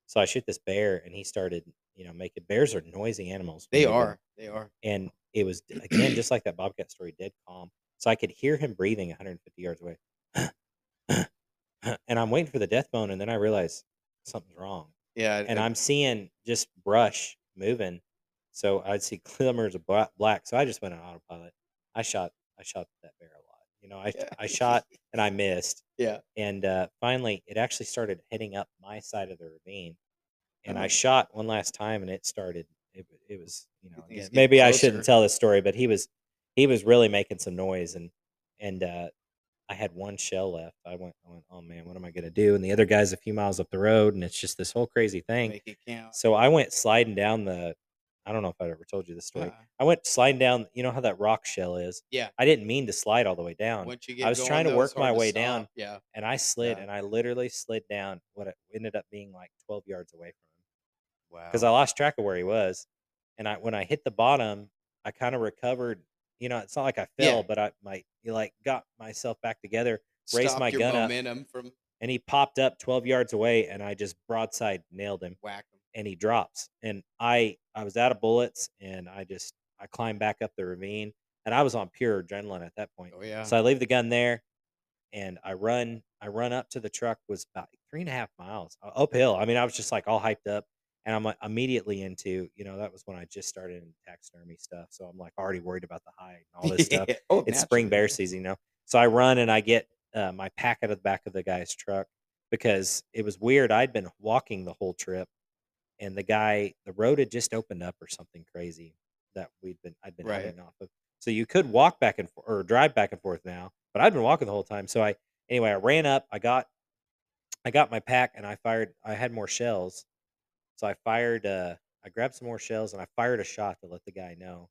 So I shoot this bear, and he started, you know, making bears are noisy animals. when They are. They are. and it was d- again just like that bobcat story, dead calm. So I could hear him breathing 150 yards away, (coughs) and I'm waiting for the death moan, and then I realize something's wrong, Yeah. and I- I'm seeing just brush moving. So I'd see glimmers of bla- black. So I just went on autopilot. I shot. I shot that bear a lot. You know, I Yeah. I (laughs) shot and I missed. Yeah. And uh, finally, it actually started heading up my side of the ravine, and I Oh. shot one last time, and it started. It, it was, you know, again, maybe I shouldn't tell this story, but he was, he was really making some noise, and and uh, I had one shell left. I went, I went, oh man, what am I gonna do? And the other guy's a few miles up the road, and it's just this whole crazy thing. Make it count. So I went sliding down the. I don't know if I ever told you this story. Uh-uh. I went sliding down. You know how that rock shell is. Yeah. I didn't mean to slide all the way down Once you get I was going, trying to work my to way stop. down. Yeah. and I slid, Yeah. and I literally slid down what it ended up being like 12 yards away from him Wow. because I lost track of where he was. And I when I hit the bottom, I kind of recovered. You know, it's not like I fell, Yeah. but I you like got myself back together, raised my gun up, from and he popped up 12 yards away, and I just broadside nailed him, whack 'em. and he drops. And I I was out of bullets, and I just I climbed back up the ravine, and I was on pure adrenaline at that point. Oh yeah. So I leave the gun there, and I run. I run up to the truck. Was about three and a half miles uphill. I mean, I was just like all hyped up, and I'm uh, immediately into. You know, that was when I just started in taxidermy stuff. So I'm like already worried about the hide and all this stuff. (laughs) Oh, It's spring bear season, you know. So I run and I get uh, my pack out of the back of the guy's truck because it was weird. I'd been walking the whole trip, and the guy, the road had just opened up or something crazy that we'd been I'd been Right. heading off of. So you could walk back and forth or drive back and forth now, but I'd been walking the whole time. So I anyway, I ran up, I got I got my pack and I fired I had more shells. So I fired uh I grabbed some more shells and I fired a shot to let the guy know,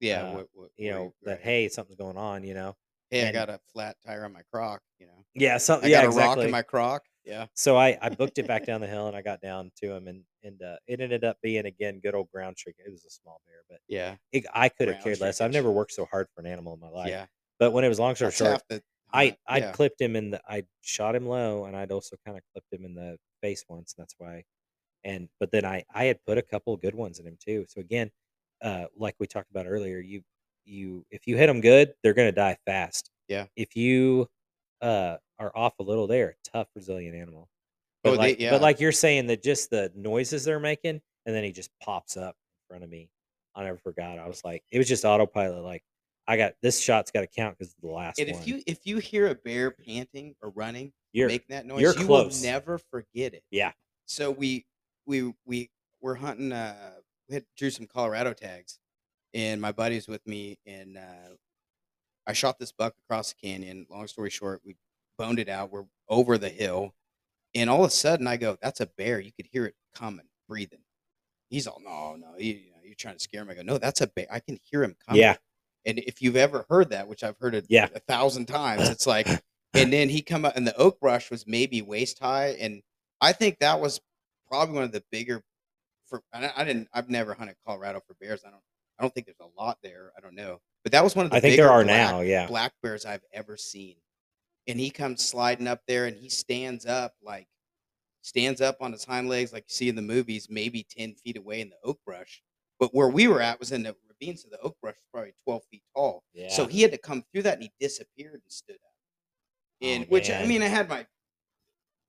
Yeah. uh, what, what, you know, that hey, something's going on, you know. Hey, I got a flat tire on my crock. You know. Yeah, so I yeah, got a exactly. rock in my crock. Yeah. So I, I booked it back (laughs) down the hill and I got down to him and and uh, it ended up being again good old ground shrink. It was a small bear, but Yeah. it, I could have cared less. I've never worked so hard for an animal in my life. yeah. But when it was long story That's short, the. I I yeah. clipped him in the I shot him low and I'd also kind of clipped him in the face once. And that's why. And but then I I had put a couple good ones in him too. So again, uh, like we talked about earlier, you you if you hit them good, they're gonna die fast. Yeah. If you uh are off a little, they're a tough, resilient animal. But Oh, they- like, yeah. but like you're saying that just the noises they're making, and then he just pops up in front of me. I never forgot. I was like, it was just autopilot. Like, I got this shot's got to count because the last And one. if you if you hear a bear panting or running, you're making that noise, you're you close. will never forget it. yeah, So we we we were hunting. Uh, we had drew some Colorado tags, and my buddy's with me, and uh, I shot this buck across the canyon. Long story short, we boned it out. We're over the hill, and all of a sudden, I go, "That's a bear!" You could hear it coming, breathing. He's all, "No, no, you, you know, you're trying to scare him." I go, "No, that's a bear. I can hear him coming." yeah, And if you've ever heard that, which I've heard it Yeah. a thousand times, it's like, (coughs) and then he come up, and the oak brush was maybe waist high, and I think that was probably one of the bigger. For I, I didn't, I've never hunted Colorado for bears. I don't, I don't think there's a lot there. I don't know, but that was one of the. I think there are black, now. Yeah, black bears I've ever seen, and he comes sliding up there, and he stands up like, stands up on his hind legs like you see in the movies, maybe ten feet away in the oak brush. But where we were at was in the ravine, so the oak brush was probably twelve feet tall. yeah. So he had to come through that, and he disappeared and stood up. Oh, And which I mean, I had my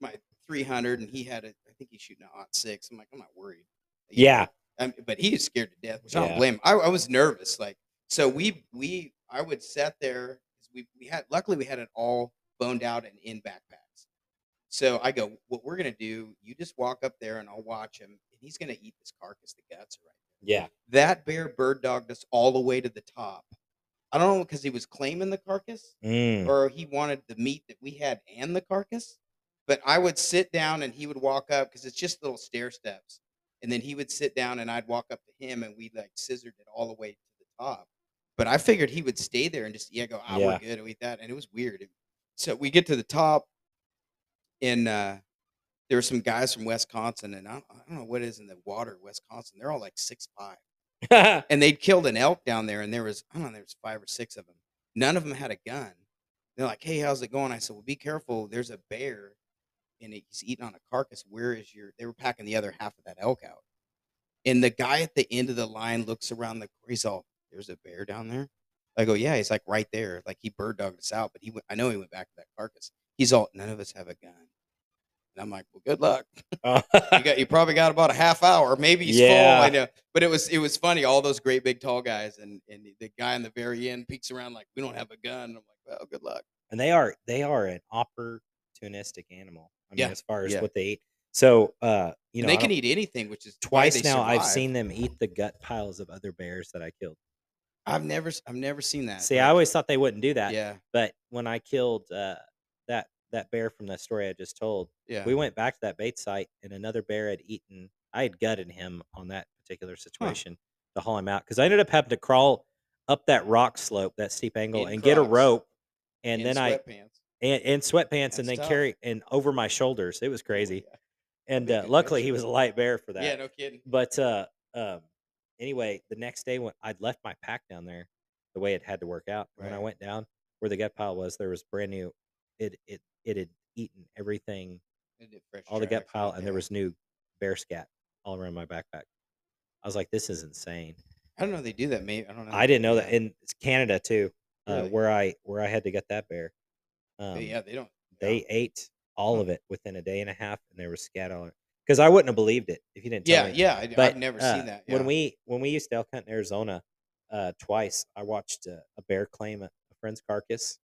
my three hundred, and he had a. I think he's shooting a hot six. I'm like, I'm not worried. You yeah, but he was scared to death, which I don't blame. him. I, I was nervous, like so. We we I would sit there. We we had luckily we had it all boned out and in backpacks. So I go, what we're gonna do? You just walk up there and I'll watch him, and he's gonna eat this carcass. The guts are right. There. Yeah. That bear bird dogged us all the way to the top. I don't know because he was claiming the carcass Mm. or he wanted the meat that we had and the carcass. But I would sit down and he would walk up because it's just little stair steps. And then he would sit down and I'd walk up to him and we like scissored it all the way to the top. But I figured he would stay there and just yeah go ah Yeah. we're good I'll eat that and it was weird. So we get to the top and uh, there were some guys from Wisconsin and I, I don't know what is in the water in Wisconsin. They're all like six five (laughs) and they'd killed an elk down there, and there was I don't know, there was five or six of them. None of them had a gun. They're like, "Hey, how's it going?" I said, "Well, be careful. There's a bear and he's eating on a carcass. Where is your? They were packing the other half of that elk out, and the guy at the end of the line looks around the. He's all, "There's a bear down there." I go, "Yeah." He's like right there, like he bird dogged us out, but he went. I know he went back to that carcass. He's all, "None of us have a gun," and I'm like, "Well, good luck." Uh, you got you probably got about a half hour maybe he's Yeah. full i know but it was it was funny all those great big tall guys and and the guy in the very end peeks around like we don't have a gun i'm like well good luck and they are they are an opportunistic animal. I mean, Yeah, as far as yeah. what they eat. So, uh, you know, and I they can eat anything which is twice now. I've seen them eat the gut piles of other bears that I killed. i've never I've never seen that See, I always thought they wouldn't do that. yeah But when I killed uh, that that bear from that story I just told, yeah we went back to that bait site, and another bear had eaten. I had gutted him on that particular situation to haul him out because I ended up having to crawl up that rock slope, that steep angle, In and get a rope, and in then I. and, and sweatpants, That's and then tough. carry and over my shoulders. It was (laughs) Oh, crazy, yeah. and uh, luckily he was a light bear for that. yeah no kidding But uh, um, anyway, the next day when I'd left my pack down there, the way it had to work out. When I went down where the gut pile was, there was brand new. It it it had eaten everything, They did fresh all the gut pile, and there was new bear scat all around my backpack. I was like, this is insane. i don't know they do that maybe i don't know I didn't know that in Canada too, uh, where I where I had to get that bear. Um, yeah they don't they ate all of it within a day and a half, and there was scat on it. Because I wouldn't have believed it if you didn't tell yeah me. yeah I, But i've never uh, seen that When we when we used to elk hunt in Arizona, uh, twice I watched a, a bear claim a, a friend's carcass.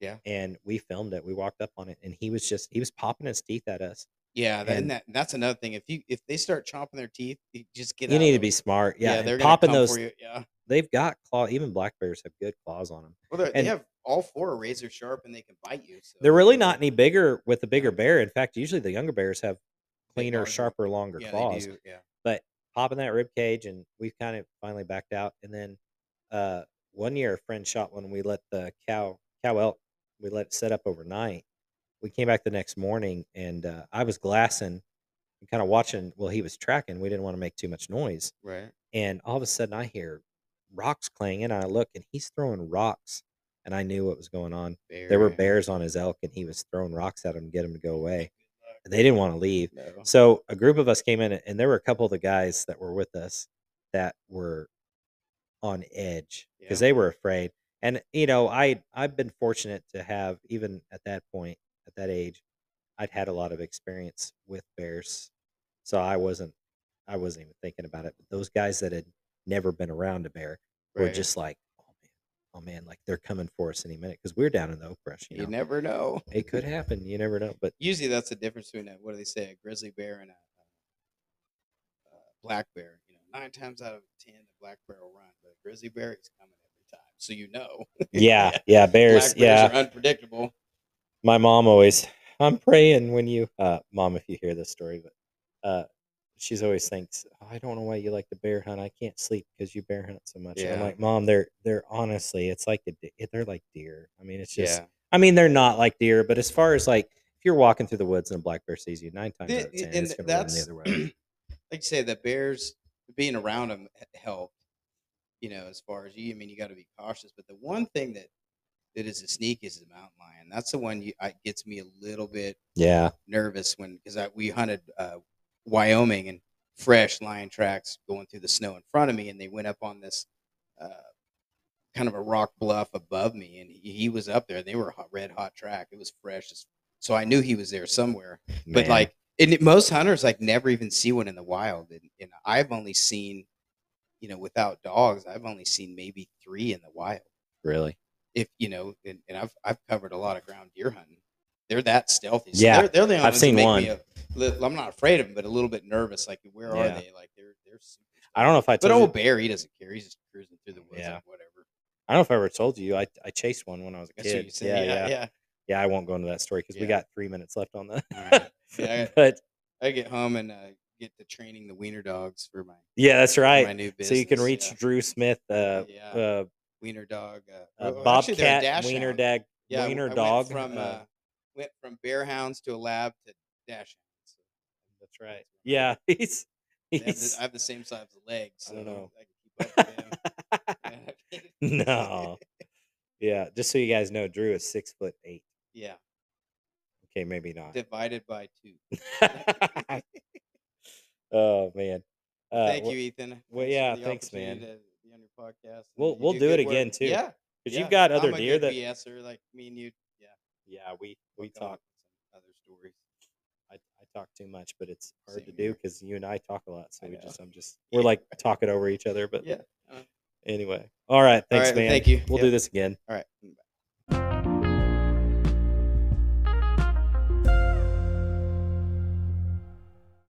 Yeah. and we filmed it. We walked up on it, and he was just he was popping his teeth at us. Yeah, that, and And- that that's another thing. If you if they start chomping their teeth, you just get. you need to be smart. Yeah, and they're popping those. For you. Yeah, They've got claw. Even black bears have good claws on them. well, and- they have all four are razor sharp and they can bite you. So They're really not any bigger with the bigger bear. In fact, usually the younger bears have cleaner, larger. sharper, longer Yeah, claws. they do. Yeah, but popping that rib cage and we kind of finally backed out and then uh one year a friend shot one we let the cow cow elk we let it set up overnight we came back the next morning and uh, i was glassing and kind of watching well he was tracking we didn't want to make too much noise right. and all of a sudden i hear rocks clanging and i look and he's throwing rocks and i knew what was going on there were bears on his elk and he was throwing rocks at him to get him to go away and they didn't want to leave No. so a group of us came in, and there were a couple of the guys that were with us that were on edge because Yeah. they were afraid. And you know, I I've been fortunate to have even at that point, at that age, I'd had a lot of experience with bears, so I wasn't I wasn't even thinking about it. But those guys that had never been around a bear were just like, oh man, like they're coming for us any minute because we're down in the oak brush. You You know, never know. it could happen. You never know. But Usually, that's the difference between a, what do they say, a grizzly bear and a, a black bear. You know, nine times out of ten, the black bear will run, but a grizzly bear is coming every time. So you know, yeah, (laughs) yeah, bears, black bears yeah. are unpredictable. my mom always i'm praying when you uh mom if you hear this story but uh she's always thinks "Oh, i don't know why you like to bear hunt i can't sleep because you bear hunt so much. And i'm Yeah. like mom they're they're honestly it's like a, de- they're like deer. I mean it's just yeah. i mean they're not like deer but as far as like if you're walking through the woods and a black bear sees you nine times The- out of ten and it's gonna run the that's other way. (clears throat) like you say the bears being around them helped you know as far as you i mean you got to be cautious but the one thing that that is a sneak is the mountain lion. That's the one you I, gets me a little bit yeah. nervous when because we hunted uh, wyoming and fresh lion tracks going through the snow in front of me and they went up on this uh, kind of a rock bluff above me and he, he was up there they were a hot, red hot track. It was fresh so i knew he was there somewhere. But like and most hunters like never even see one in the wild and, and i've only seen you know without dogs i've only seen maybe three in the wild. Really? If you know and, and i've i've covered a lot of ground deer hunting they're that stealthy so Yeah, they're, they're the only I've ones that seen one. i I'm not afraid of them but a little bit nervous like where are they like they're they're i don't know if i but old you, bear he doesn't care he's just cruising through the woods Yeah. like whatever i don't know if i ever told you i, I chased one when i was a kid you say yeah, yeah yeah yeah, yeah i won't go into that story because we got three minutes left on that All right. Yeah, I- (laughs) but i get home and uh, get to training the wiener dogs for my yeah that's right my new business so you can reach yeah. Drew Smith, uh, Yeah. uh, wiener dog uh, uh, well, actually, they're a Bobcat, Wiener. Dag, Yeah, Wiener I Dog. from uh, uh, went from bear hounds to a lab to dachshunds. that's right. Yeah, (laughs) he's I have, the, I have the same size legs. So I don't know. I can keep up him. (laughs) no. Yeah, just so you guys know, Drew is six foot eight. yeah. Okay, maybe not. divided by two. (laughs) oh man. Uh, Thank well- you, Ethan. well, yeah, thanks, man. To be on your podcast. We'll- you we'll do it good again, work. too, Yeah, Because yeah. you've got other deer that BSer, like me and you. Yeah, yeah we we we'll talk some other stories. I, I talk too much, but it's hard to do because you and I talk a lot. So I we know. just I'm just we're like talking over each other. But Yeah. uh, anyway, all right. Thanks, right, well, man. thank you. We'll Yep. do this again. All right. Bye.